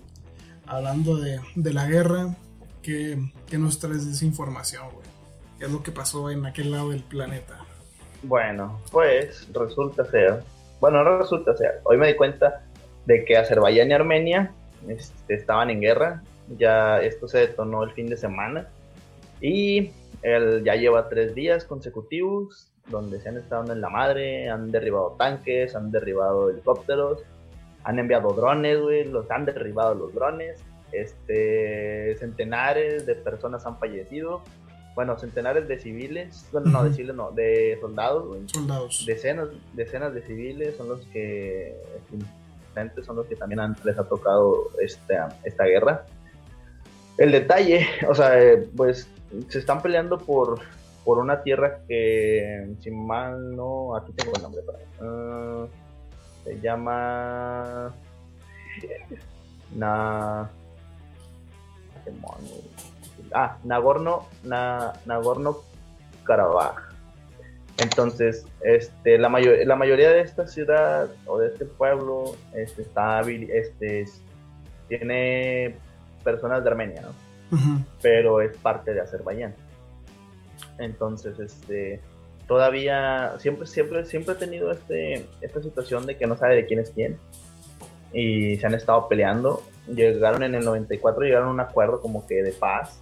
hablando de, la guerra, ¿qué, ¿qué, nos traes de esa información, güey? ¿Qué es lo que pasó en aquel lado del planeta? Bueno, pues resulta ser, bueno, no resulta ser, hoy me di cuenta de que Azerbaiyán y Armenia este, estaban en guerra, ya esto se detonó el fin de semana y él ya lleva tres días consecutivos donde se han estado en la madre, han derribado tanques, han derribado helicópteros, han enviado drones, güey, los han derribado los drones, este, centenares de personas han fallecido bueno, centenares de civiles, bueno, no, de civiles no, de soldados, Soldados. Decenas, decenas de civiles son los que, son los que también han, les ha tocado esta, esta guerra. El detalle, o sea, pues se están peleando por, por una tierra que, si mal no, aquí tengo el nombre para uh, se llama na ah, Nagorno, Nagorno Karabaj. Entonces, este, la, mayor, la mayoría de esta ciudad o de este pueblo este, está, este, tiene personas de Armenia, ¿no? Pero es parte de Azerbaiyán. Entonces, este, todavía, siempre, siempre, siempre he tenido este, esta situación de que no sabe de quién es quién. Y se han estado peleando. Llegaron en el 94, llegaron a un acuerdo como que de paz.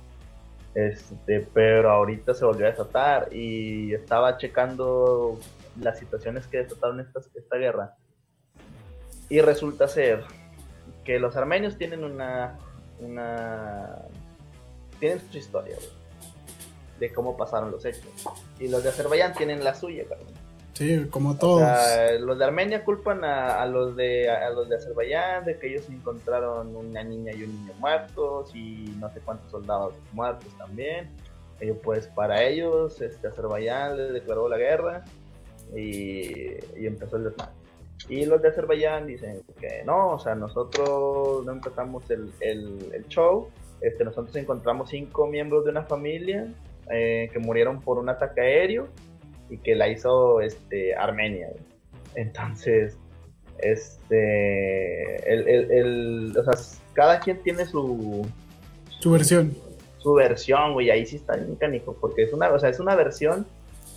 Este, pero ahorita se volvió a desatar y estaba checando las situaciones que desataron esta, esta guerra. Y resulta ser que los armenios tienen una, una tienen su historia, de cómo pasaron los hechos. Y los de Azerbaiyán tienen la suya, Sí, como todos. los de Armenia culpan a, los de a los de Azerbaiyán de que ellos encontraron una niña y un niño muertos y no sé cuántos soldados muertos también. Ellos, pues para ellos, este Azerbaiyán les declaró la guerra y, empezó el desmadre. Y los de Azerbaiyán dicen que no, o sea, nosotros no empezamos el, el show, este, nosotros encontramos cinco miembros de una familia eh, que murieron por un ataque aéreo y que la hizo este, Armenia. Entonces, este, el, el, o sea, cada quien tiene su... Su versión. Su versión, güey, ahí sí está bien canijo, porque es una, o sea, es una versión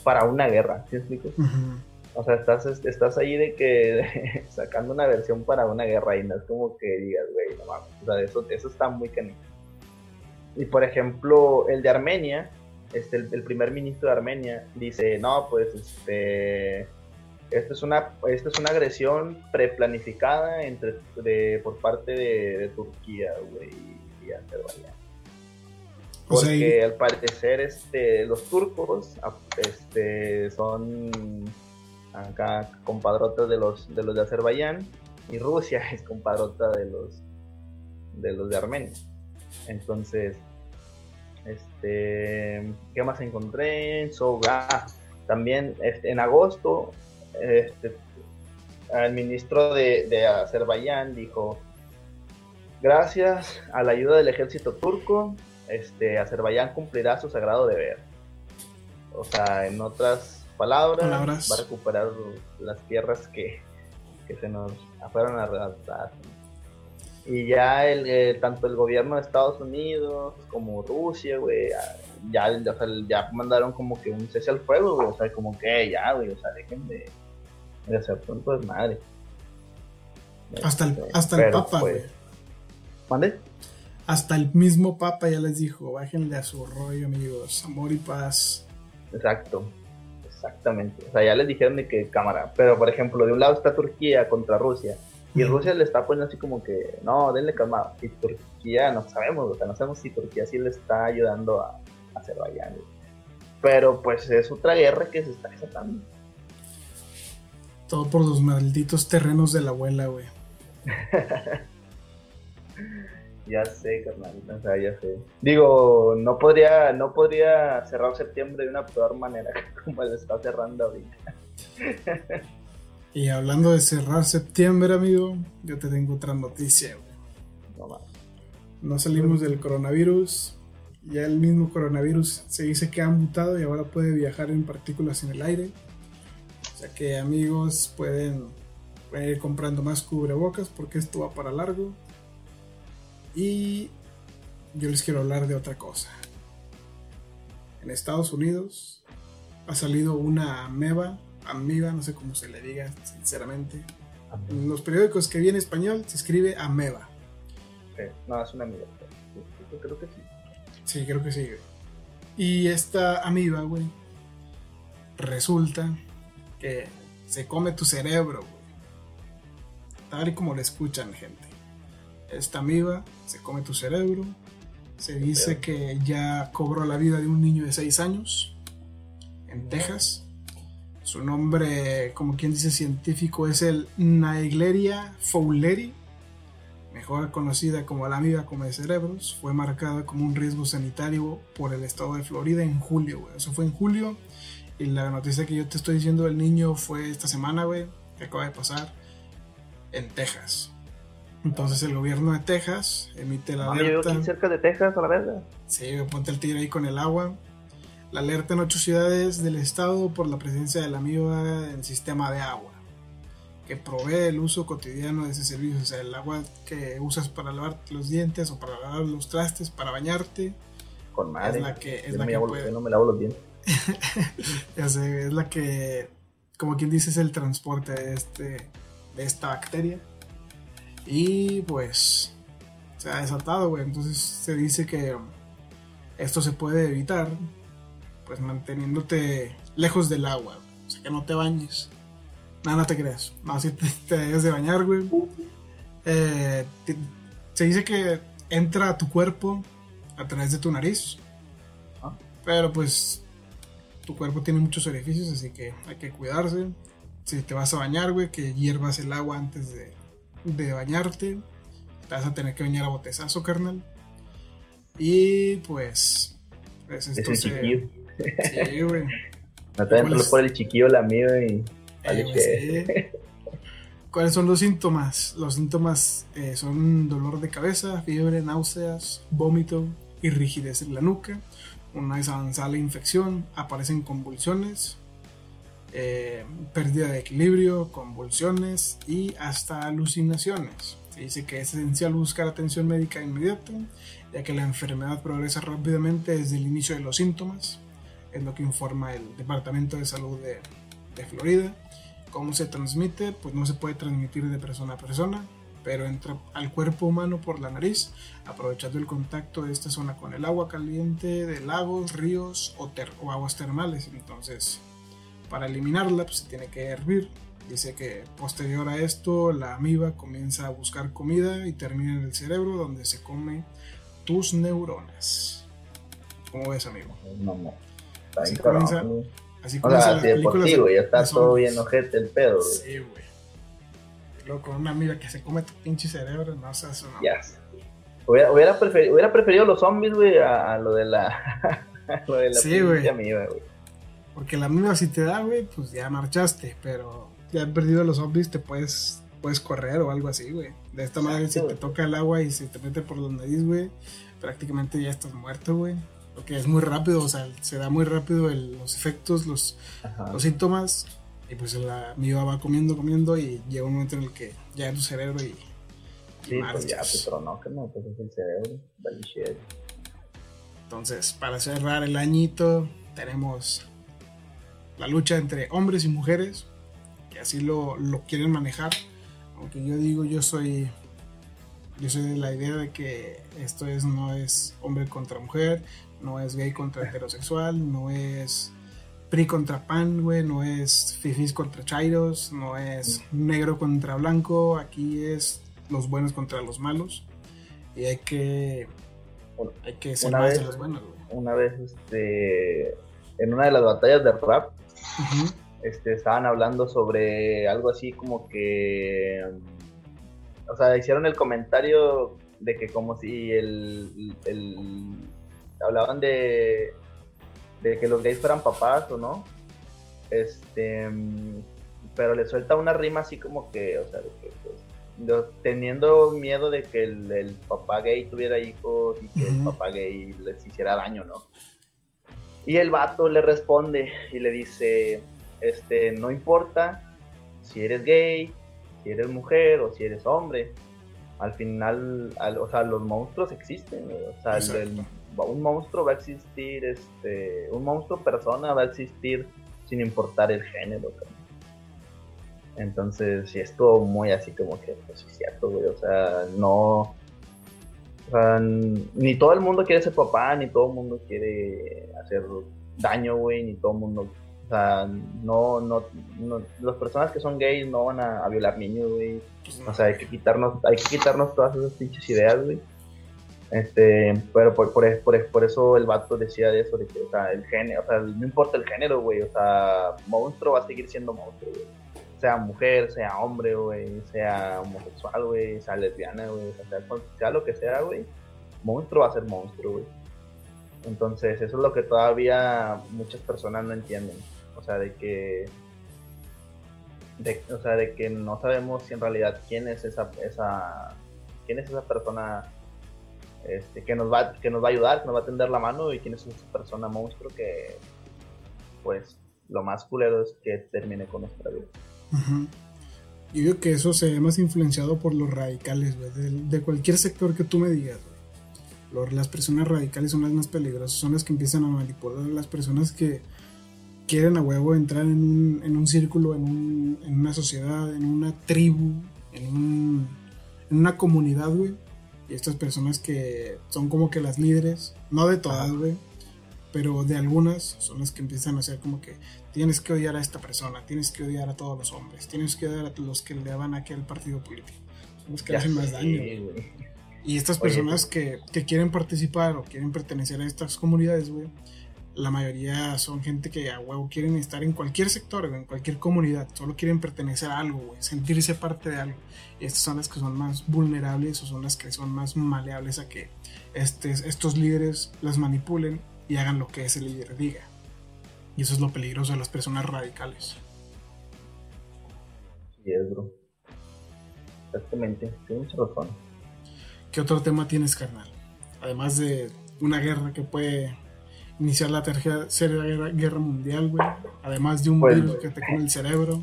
para una guerra, ¿sí explico? O sea, estás, estás ahí de que sacando una versión para una guerra y no es como que digas, güey, no mames, o sea, eso, eso está muy canijo. Y por ejemplo, el de Armenia, este, el, primer ministro de Armenia dice, no, pues este, esto es una, esto es una agresión preplanificada entre, de, por parte de, Turquía, güey, y Azerbaiyán. Porque al parecer este, los turcos este, son acá compadrotas de los, de los de Azerbaiyán y Rusia es compadrota de los de los de Armenia. Entonces, este, ¿qué más encontré? Soga. También este, en agosto, este, el ministro de, Azerbaiyán dijo, gracias a la ayuda del ejército turco, este, Azerbaiyán cumplirá su sagrado deber. O sea, en otras palabras, va a recuperar las tierras que, se nos fueron arrebatadas. Y ya el, eh, tanto el gobierno de Estados Unidos como Rusia, güey, ya, ya, mandaron como que un cese al fuego, güey, o sea, como que ya, güey, o sea, dejen de, de hacer tonto de madre. Hasta el, este, hasta el Papa, pues, güey. ¿Mande? Hasta el mismo Papa ya les dijo, bájenle a su rollo, amigos, amor y paz. Exacto, exactamente. O sea, ya les dijeron de que cámara, pero por ejemplo, de un lado está Turquía contra Rusia y Rusia le está poniendo así como que, no, denle calma. Y Turquía, no sabemos, o sea, no sabemos si Turquía sí le está ayudando a, a Azerbaiyán. Pero pues es otra guerra que se está desatando. Todo por los malditos terrenos de la abuela, güey. ya sé, carnal, o sea, ya sé. Digo, no podría, no podría cerrar septiembre de una peor manera como le está cerrando ahorita. Y hablando de cerrar septiembre, amigo, yo te tengo otra noticia. No, no salimos del coronavirus. Ya el mismo coronavirus se dice que ha mutado y ahora puede viajar en partículas en el aire. O sea que amigos pueden, ir comprando más cubrebocas porque esto va para largo. Y yo les quiero hablar de otra cosa. En Estados Unidos ha salido una ameba ameba, no sé cómo se le diga, sinceramente. En los periódicos que vi en español se escribe ameba. no, es una ameba. Yo creo que sí. Sí, creo que sí. Y esta amiba, güey, resulta que se come tu cerebro, güey. Tal y como le escuchan, gente. Esta amiba se come tu cerebro. Se dice que ya cobró la vida de un niño de 6 años en Texas. Su nombre, como quien dice científico, es el Naegleria fowleri, mejor conocida como la amiga come cerebros. Fue marcada como un riesgo sanitario por el estado de Florida en julio, güey. Eso fue en julio. Y la noticia que yo te estoy diciendo del niño fue esta semana, güey, que acaba de pasar en Texas. Entonces el gobierno de Texas emite la alerta. aquí cerca de Texas, a la verdad. Sí, ponte el tiro ahí con el agua la alerta en ocho ciudades del estado por la presencia de la amiba en el sistema de agua, que provee el uso cotidiano de ese servicio. O sea, el agua que usas para lavar los dientes o para lavar los trastes, para bañarte. Con madre. Es la que, es Yo la me que puede- yo no me lavo los dientes. ya sé, es la que, como quien dice, es el transporte de, este, de esta bacteria. Y pues se ha desatado, güey. Entonces se dice que esto se puede evitar, pues manteniéndote lejos del agua. güey. O sea, que no te bañes. Nada, no te creas. No, si te, te debes de bañar, güey. Eh, te- se dice que entra a tu cuerpo a través de tu nariz. Ah. Pero pues tu cuerpo tiene muchos orificios, así que hay que cuidarse. Si te vas a bañar, güey, que hiervas el agua antes de, de bañarte. Te vas a tener que bañar a botezazo, carnal. Y pues. pues Es Sí, güey. No te por el chiquillo la mía y. Vale, Eh, sí. ¿Cuáles son los síntomas? Los síntomas eh, son dolor de cabeza, fiebre, náuseas, vómito y rigidez en la nuca. Una vez avanzada la infección, aparecen convulsiones, eh, pérdida de equilibrio, convulsiones y hasta alucinaciones. Se dice que es esencial buscar atención médica inmediata, ya que la enfermedad progresa rápidamente desde el inicio de los síntomas, es lo que informa el Departamento de Salud de, de Florida. ¿Cómo se transmite? Pues no se puede transmitir de persona a persona, pero entra al cuerpo humano por la nariz, aprovechando el contacto de esta zona con el agua caliente de lagos, ríos o, ter- o aguas termales. Entonces, para eliminarla, pues se tiene que hervir. Dice que posterior a esto, la amiba comienza a buscar comida y termina en el cerebro, donde se come tus neuronas. ¿Cómo ves, amigo? No, no. Así comienza-. Así O comienzan sea, las películas ya está todo bien ojete el pedo, güey. Sí, güey. Con una amiga que se come tu pinche cerebro, no eso no. Ya. Hubiera, hubiera, preferido, hubiera preferido los zombies, güey, a, a lo de la. lo de la Sí, güey. Porque la amiga si te da, güey, pues ya marchaste, pero ya han perdido los zombies, te puedes, puedes correr o algo así, güey. De esta manera, si te toca el agua y se te mete por la nariz, güey, prácticamente ya estás muerto, güey. Porque es muy rápido, o sea, se da muy rápido el- los efectos, los, Ajá. los síntomas. Y pues la amiga va comiendo, comiendo y llega un momento en el que ya tu cerebro y, y Sí, pues ya, pues, pero no, que no, pues es el cerebro. Vale, shit. Entonces, para cerrar el añito, tenemos la lucha entre hombres y mujeres, que así lo, lo quieren manejar. Aunque yo digo, yo soy, yo soy de la idea de que esto es, no es hombre contra mujer, no es gay contra heterosexual, no es PRI contra PAN, güey, no es fifis contra chairos, no es negro contra blanco, aquí es los buenos contra los malos. Y hay que, hay que ser Una más vez- de los buenos, güey. Una vez, este. En una de las batallas de rap, este, estaban hablando sobre algo así como que. O sea, hicieron el comentario de que, como si el. el- hablaban de. de que los gays fueran papás o no. Este. Pero le suelta una rima así como que, o sea, de que, pues, de- teniendo miedo de que el, el papá gay tuviera hijos y que el papá gay les hiciera daño, ¿no? Y el vato le responde y le dice, este, no importa si eres gay, si eres mujer o si eres hombre. Al final, al- o sea, los monstruos existen, o sea, el- un monstruo va a existir, este, un monstruo persona va a existir sin importar el género. cabrón. Entonces, sí, estuvo muy así como que, pues es cierto, güey, o sea, no, o sea, ni todo el mundo quiere ser papá, ni todo el mundo quiere hacer daño, güey, ni todo el mundo, o sea, no, no, no, las personas que son gays no van a, a violar niños, güey, Pues no. o sea, hay que quitarnos, hay que quitarnos todas esas pinches ideas, güey. Este, pero por, por, por, por eso el vato decía de eso, de que, o sea, el género, o sea, no importa el género, güey, o sea, monstruo va a seguir siendo monstruo, güey. Sea mujer, sea hombre, güey, sea homosexual, güey, sea lesbiana, güey, sea, sea lo que sea, güey, monstruo va a ser monstruo, güey. Entonces, eso es lo que todavía muchas personas no entienden. O sea, de que de, o sea, de que no sabemos si en realidad quién es esa, esa quién es esa persona este, que nos va que nos va a ayudar, que nos va a tender la mano y quién es esa persona monstruo que pues lo más culero es que termine con nuestra vida. Yo digo que eso se ve más influenciado por los radicales. De, cualquier sector que tú me digas. Las personas radicales son las más peligrosas, son las que empiezan a manipular a las personas que quieren a huevo entrar en un, en un círculo, en, un, en una sociedad, en una tribu, en, un, en una comunidad, güey. Y estas personas que son como que las líderes, no de todas, güey, pero de algunas son las que empiezan a ser como que tienes que odiar a esta persona, tienes que odiar a todos los hombres, tienes que odiar a los que le daban a aquel partido político, son los que hacen más daño. Y estas personas que, que, quieren participar o quieren pertenecer a estas comunidades, güey, la mayoría son gente que a huevo quieren estar en cualquier sector, en cualquier comunidad, solo quieren pertenecer a algo, güey, sentirse parte de algo. Y estas son las que son más vulnerables o son las que son más maleables a que este, estos líderes las manipulen y hagan lo que ese líder diga. Y eso es lo peligroso de las personas radicales. Sí, es, bro. Exactamente, tienes razón. ¿Qué otro tema tienes, carnal? Además de una guerra que puede iniciar la tercera guerra, mundial, güey. Además de un pues, virus que te come el cerebro.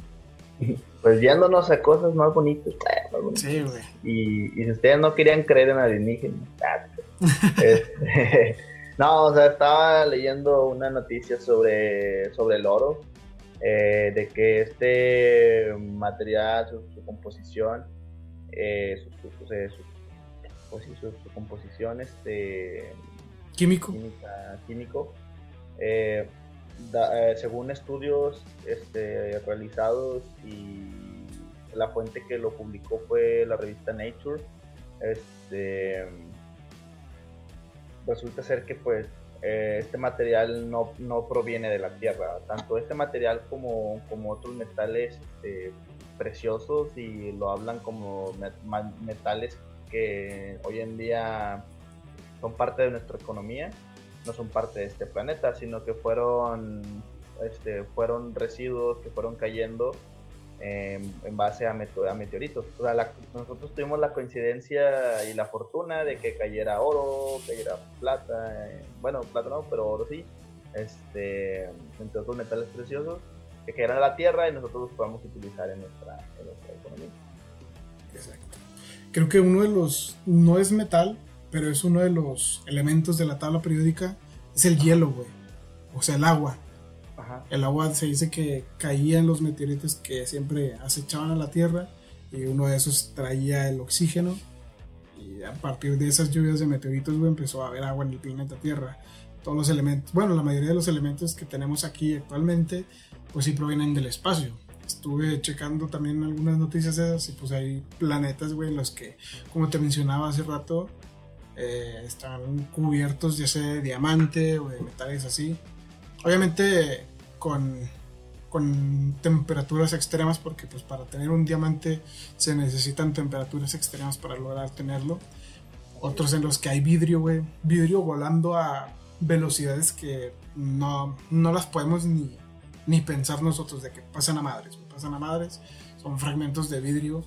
Pues viéndonos a cosas más bonitas. Eh, sí, güey. Y, y, si ustedes no querían creer en alienígenas, ah, este, no, o sea, estaba leyendo una noticia sobre, sobre el oro, eh, de que este material, su, composición, eh, su, su, pues su, composición, este Químico. químico. Eh, eh, según estudios este, realizados y la fuente que lo publicó fue la revista Nature, este, resulta ser que pues eh, este material no, proviene de la Tierra. Tanto este material como, como otros metales este, preciosos y lo hablan como metales que hoy en día son parte de nuestra economía, no son parte de este planeta, sino que fueron, este, fueron residuos que fueron cayendo en base a, meteoritos. nosotros tuvimos la coincidencia y la fortuna de que cayera oro, cayera plata, eh, bueno, plata no, pero oro sí, este, entre otros metales preciosos, que cayeran a la Tierra y nosotros los podamos utilizar en nuestra, en nuestra economía. Exacto. Creo que uno de los, no es metal, pero es uno de los elementos de la tabla periódica, es el hielo, güey. O sea, el agua. El agua se dice que caía en los meteoritos que siempre acechaban a la Tierra y uno de esos traía el oxígeno y a partir de esas lluvias de meteoritos, güey, empezó a haber agua en el planeta Tierra. Todos los elementos, bueno, la mayoría de los elementos que tenemos aquí actualmente, pues sí provienen del espacio. Estuve checando también algunas noticias esas y pues hay planetas, güey, en los que, como te mencionaba hace rato, eh, están cubiertos ya sea de diamante o de metales así. Obviamente con, con temperaturas extremas porque pues para tener un diamante se necesitan temperaturas extremas para lograr tenerlo. Otros en los que hay vidrio, güey. Vidrio volando a velocidades que no, no las podemos ni, ni pensar nosotros de que pasan a madres. Pasan a madres. Son fragmentos de vidrio.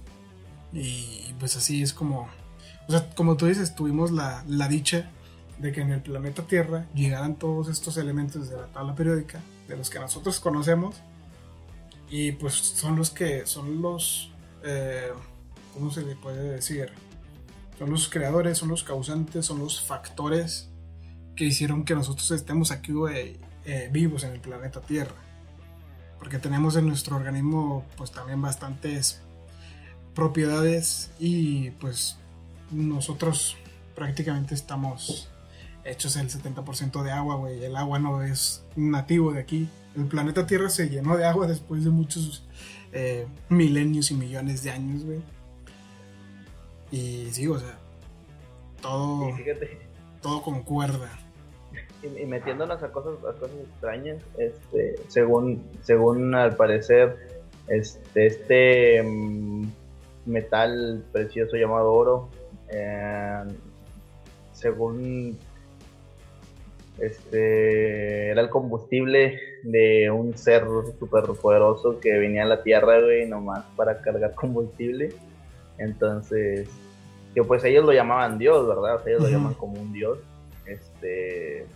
Y pues así es como o sea, como tú dices, tuvimos la, dicha de que en el planeta Tierra llegaran todos estos elementos de la tabla periódica, de los que nosotros conocemos, y pues son los que son los, eh, ¿cómo se le puede decir? Son los creadores, son los causantes, son los factores que hicieron que nosotros estemos aquí eh, vivos en el planeta Tierra. Porque tenemos en nuestro organismo pues también bastantes propiedades y pues nosotros prácticamente estamos hechos el 70% de agua, güey. El agua no es nativo de aquí. El planeta Tierra se llenó de agua después de muchos eh, milenios y millones de años, güey. Y sí, o sea, todo, todo concuerda. Y, metiéndonos a cosas, a cosas extrañas, este, según, según al parecer, este, este mm, metal precioso llamado oro eh, según este era el combustible de un ser super poderoso que venía a la tierra, güey, nomás para cargar combustible. Entonces, que pues ellos lo llamaban Dios, ¿verdad? ellos lo llaman como un Dios. Este,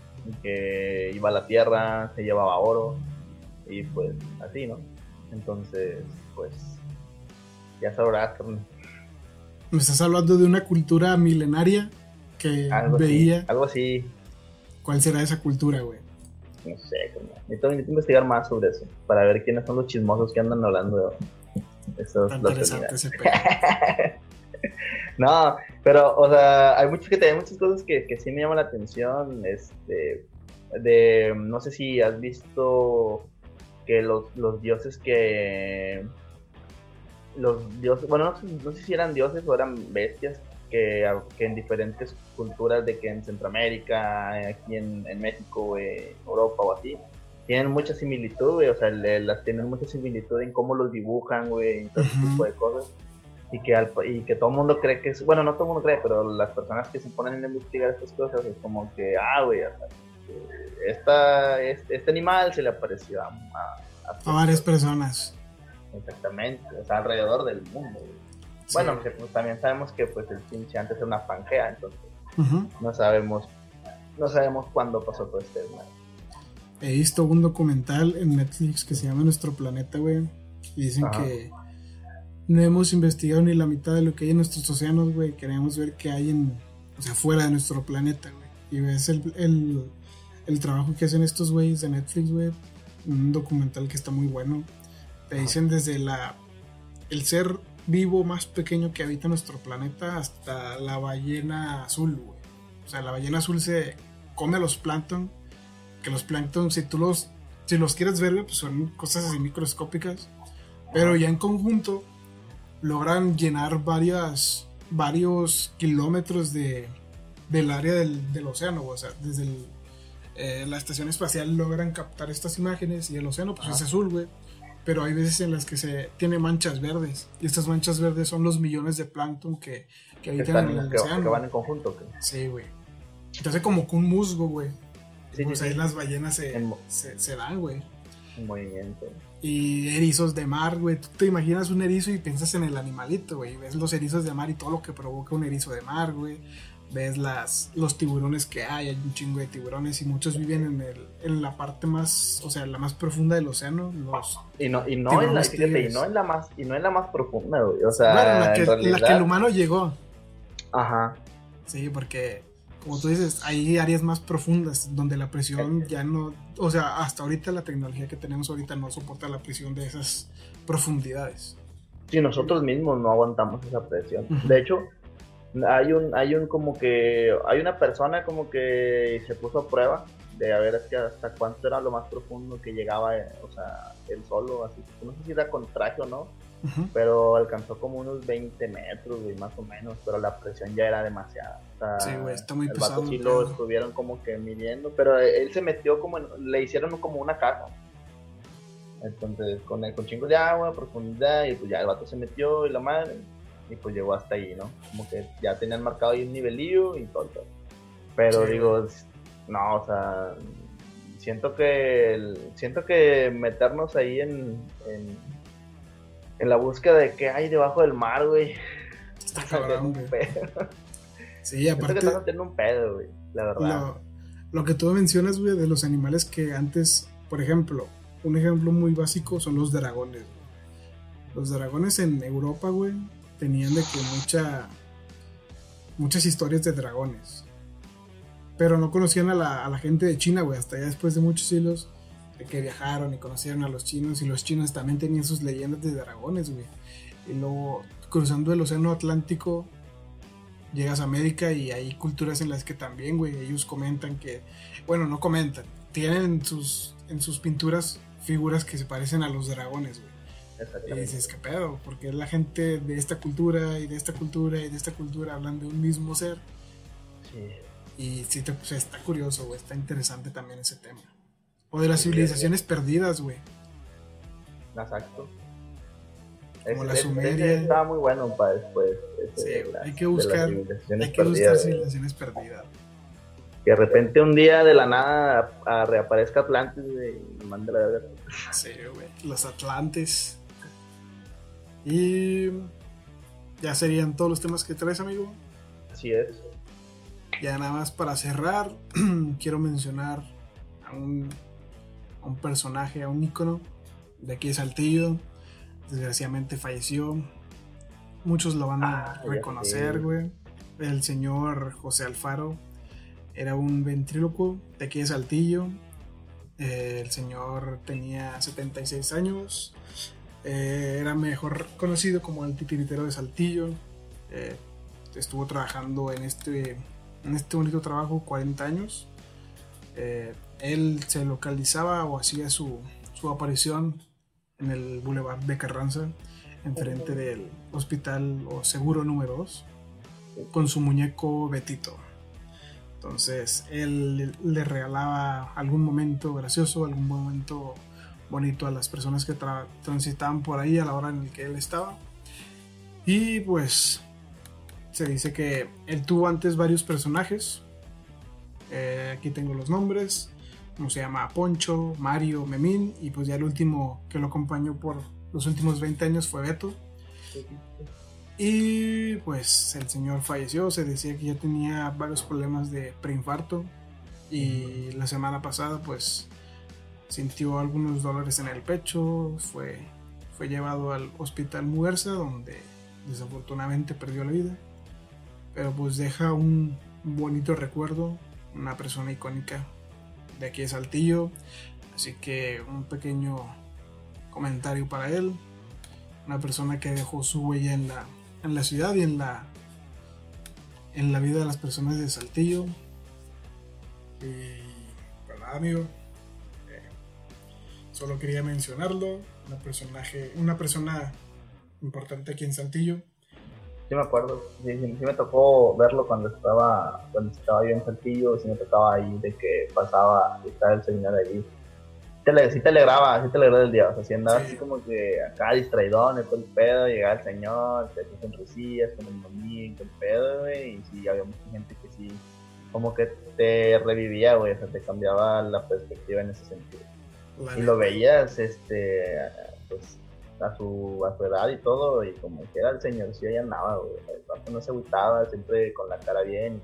que iba a la tierra, se llevaba oro y pues así, ¿no? Entonces, pues Ya sabrás, Me estás hablando de una cultura milenaria que veía. algo así. ¿Cuál será esa cultura, güey? No sé, necesito, necesito, investigar más sobre eso. Para ver quiénes son los chismosos que andan hablando de esos. Interesante ese No, pero, o sea, hay muchos que hay muchas cosas que, que sí me llaman la atención. Este, de, no sé si has visto que los, los dioses que los dioses, bueno, no sé, si eran dioses o eran bestias que, que, en diferentes culturas de que en Centroamérica, aquí en, México, eh, Europa o así, tienen mucha similitud, güey, o sea, las tienen mucha similitud en cómo los dibujan, güey, y todo ese tipo de cosas. Y que, y que todo el mundo cree que es, bueno, no todo el mundo cree, pero las personas que se ponen a investigar estas cosas es como que, ah, güey, esta, este, este, animal se le apareció a, a, varias personas. Exactamente, o sea, alrededor del mundo. Bueno, pues, también sabemos que pues el pinche antes era una pangea, entonces no sabemos no sabemos cuándo pasó todo este He visto un documental en Netflix que se llama Nuestro Planeta, güey. Y dicen que no hemos investigado ni la mitad de lo que hay en nuestros océanos, güey. Queremos ver qué hay en, o sea, fuera de nuestro planeta, güey. Y ves el, el, el trabajo que hacen estos güeyes de Netflix, güey. Un documental que está muy bueno. Te dicen desde la el ser vivo más pequeño que habita nuestro planeta hasta la ballena azul, güey. O sea, la ballena azul se come a los plancton. Que los plancton, si tú los, si los quieres ver, pues son cosas así microscópicas. Pero ya en conjunto logran llenar varias, varios kilómetros de, del área del, del océano, o sea, desde eh, la estación espacial logran captar estas imágenes y el océano pues es azul, güey pero hay veces en las que se tiene manchas verdes y estas manchas verdes son los millones de plancton que, que habitan en el océano. Que van en conjunto. Sí, güey. Entonces como que un musgo, güey. pues ahí las ballenas se, se, dan, güey. En movimiento. Y erizos de mar, güey. Tú te imaginas un erizo y piensas en el animalito, güey. Ves los erizos de mar y todo lo que provoca un erizo de mar, güey ves las, los tiburones que hay, hay un chingo de tiburones y muchos viven en, el, en la parte más, o sea, la más profunda del océano. Los y no, y no, en la, y no en la más, y no en la más profunda, güey. O sea, la que, la que el humano llegó. Ajá. Sí, porque, como tú dices, hay áreas más profundas donde la presión ya no, o sea, hasta ahorita la tecnología que tenemos ahorita no soporta la presión de esas profundidades. Sí, nosotros mismos no aguantamos esa presión. De hecho, hay un, hay un como que, hay una persona como que se puso a prueba de a ver hasta cuánto era lo más profundo que llegaba, eh, o sea, él solo, así, no sé si era con traje o no, pero alcanzó como unos 20 metros, güey, más o menos, pero la presión ya era demasiada. sí, güey, está muy el pesado. sí lo estuvieron como que midiendo, pero él se metió como, le hicieron como una caja. Entonces, con el con chingo de agua, profundidad, y pues ya el vato se metió y la madre, y pues llegó hasta ahí, ¿no? Como que ya tenían marcado ahí un nivelillo y todo. Pero digo, no, o sea, siento que siento que meternos ahí en, en, la búsqueda de qué hay debajo del mar, güey. Está cabrón, güey. Sí, aparte. Siento que estás un pedo, güey, la verdad. Lo, que tú mencionas, güey, de los animales que antes, por ejemplo, un ejemplo muy básico son los dragones. Los dragones en Europa, güey, tenían de que mucha, muchas historias de dragones. Pero no conocían a la, a la gente de China, güey, hasta ya después de muchos siglos que viajaron y conocieron a los chinos y los chinos también tenían sus leyendas de dragones, güey. Y luego cruzando el océano Atlántico llegas a América y hay culturas en las que también, güey, ellos comentan que, bueno, no comentan, tienen en sus, en sus pinturas figuras que se parecen a los dragones, güey. Y dices, ¿qué pedo? Porque la gente de esta cultura y de esta cultura y de esta cultura hablan de un mismo ser. Sí. Y sí, te, pues, está curioso, güey. Está interesante también ese tema. O de las civilizaciones perdidas, güey. Exacto. Como la Sumeria. Estaba muy bueno para después. sí, hay que buscar, hay que buscar civilizaciones perdidas. Que de repente un día de la nada reaparezca Atlantis y mande la verdad. Sí, güey. Los Atlantes. Y ya serían todos los temas que traes, amigo. Así es. Ya nada más para cerrar, quiero mencionar a un, a un personaje, a un ícono de aquí de Saltillo. Desgraciadamente falleció. muchos lo van a ah, reconocer, güey. El señor José Alfaro era un ventríloco de aquí de Saltillo. El señor tenía 76 años. Eh, era mejor conocido como el titiritero de Saltillo. Eh, estuvo trabajando en este, en este bonito trabajo 40 años. él se localizaba o hacía su, su aparición en el Boulevard de Carranza, enfrente del hospital o seguro número 2, con su muñeco Betito. Entonces él le regalaba algún momento gracioso, algún momento bonito a las personas que transitaban por ahí a la hora en la que él estaba. Y pues se dice que él tuvo antes varios personajes. Eh, aquí tengo los nombres. Como se llama Poncho, Mario, Memín. Y pues ya el último que lo acompañó por los últimos 20 años fue Beto. Y pues el señor falleció, se decía que ya tenía varios problemas de preinfarto y la semana pasada pues sintió algunos dolores en el pecho, fue, fue llevado al hospital Muerza donde desafortunadamente perdió la vida, pero pues deja un bonito recuerdo, una persona icónica de aquí de Saltillo, así que un pequeño comentario para él, una persona que dejó su huella en la en la ciudad y en la en la vida de las personas de Saltillo. Y pues nada. Solo quería mencionarlo. Una personaje, una persona importante aquí en Saltillo. Sí me acuerdo, sí, me tocó verlo cuando estaba, cuando estaba yo en Saltillo, sí me tocaba ahí de que pasaba, y estaba el señor ahí te sí te alegraba, sí te alegraba el día, o sea, si andabas así como que acá distraidón, todo el pedo, llegaba el señor, te hacía sonrisillas con el momín, el pedo, güey, y sí, había mucha gente que sí, como que te revivía, güey, o sea, te cambiaba la perspectiva en ese sentido. Y lo veías, este, pues, a su, a su edad y todo, y como que era el señor, sí, ahí andaba, güey, el no se gustaba, siempre con la cara bien.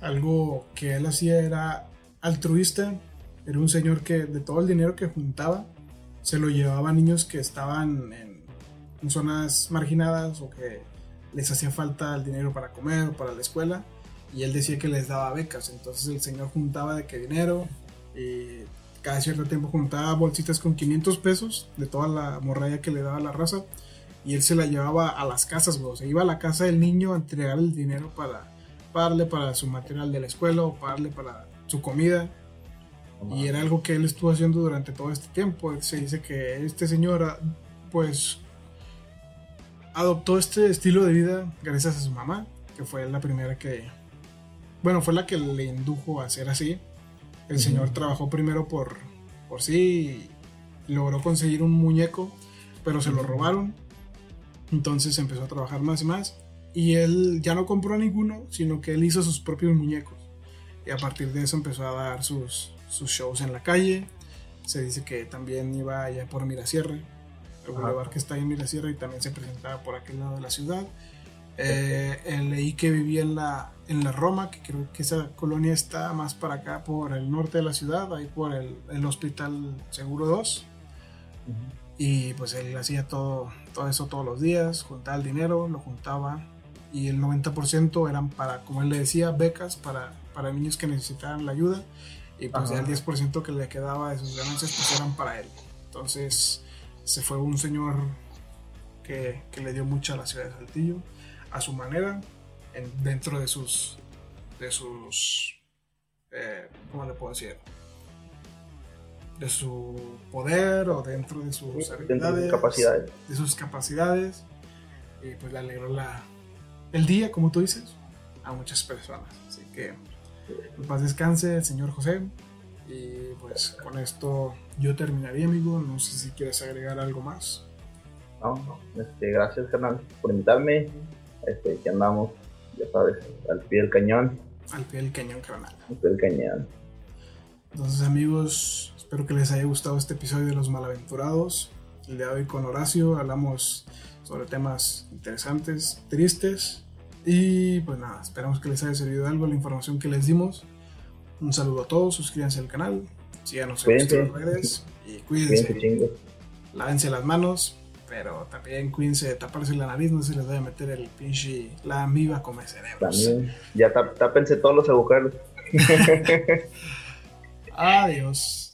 Algo que él hacía era altruista, era un señor que de todo el dinero que juntaba se lo llevaba a niños que estaban en, zonas marginadas o que les hacía falta el dinero para comer o para la escuela y él decía que les daba becas. Entonces el señor juntaba de qué dinero y cada cierto tiempo juntaba bolsitas con 500 pesos de toda la morralla que le daba la raza y él se la llevaba a las casas, O sea, iba a la casa del niño a entregar el dinero para pagarle para su material de la escuela o pagarle para su comida y era algo que él estuvo haciendo durante todo este tiempo. Se dice que este señor, pues, adoptó este estilo de vida gracias a su mamá, que fue la primera que, bueno, fue la que le indujo a ser así. El señor trabajó primero por, por sí y logró conseguir un muñeco, pero se lo robaron. Entonces empezó a trabajar más y más. Y él ya no compró ninguno, sino que él hizo sus propios muñecos. Y a partir de eso empezó a dar sus, sus shows en la calle. Se dice que también iba allá por Mirasierra, el lugar que está ahí en Mirasierra y también se presentaba por aquel lado de la ciudad. Eh, leí que vivía en la, en la Roma, que creo que esa colonia está más para acá, por el norte de la ciudad, ahí por el, el Hospital Seguro 2. Y pues él hacía todo, todo eso todos los días, juntaba el dinero, lo juntaba y el 90% eran para, como él le decía, becas para, para niños que necesitaban la ayuda y pues ya el 10% que le quedaba de sus ganancias pues eran para él. Entonces se fue un señor que, le dio mucho a la ciudad de Saltillo, a su manera, dentro de sus, de sus, eh, ¿cómo le puedo decir? De su poder o dentro de sus habilidades, capacidades. de sus capacidades. Y pues le alegró la, el día, como tú dices, a muchas personas. Así que en paz descanse el señor José. Y pues con esto yo terminaría, amigo. No sé si quieres agregar algo más. No, no. Este, gracias, canal, por invitarme. Este, que andamos, ya sabes, al pie del cañón. Al pie del cañón, carnal. Al pie del cañón. Entonces, amigos, espero que les haya gustado este episodio de Los Malaventurados. El día de hoy con Horacio hablamos sobre temas interesantes, tristes y pues nada, esperamos que les haya servido algo la información que les dimos. Un saludo a todos, suscríbanse al canal, síganos en nuestras redes y cuídense. Lávense las manos, Pero también cuídense de taparse la nariz, no se les a meter el pinche, la amiba come cerebros. También, ya tápense todos los agujeros. Adiós.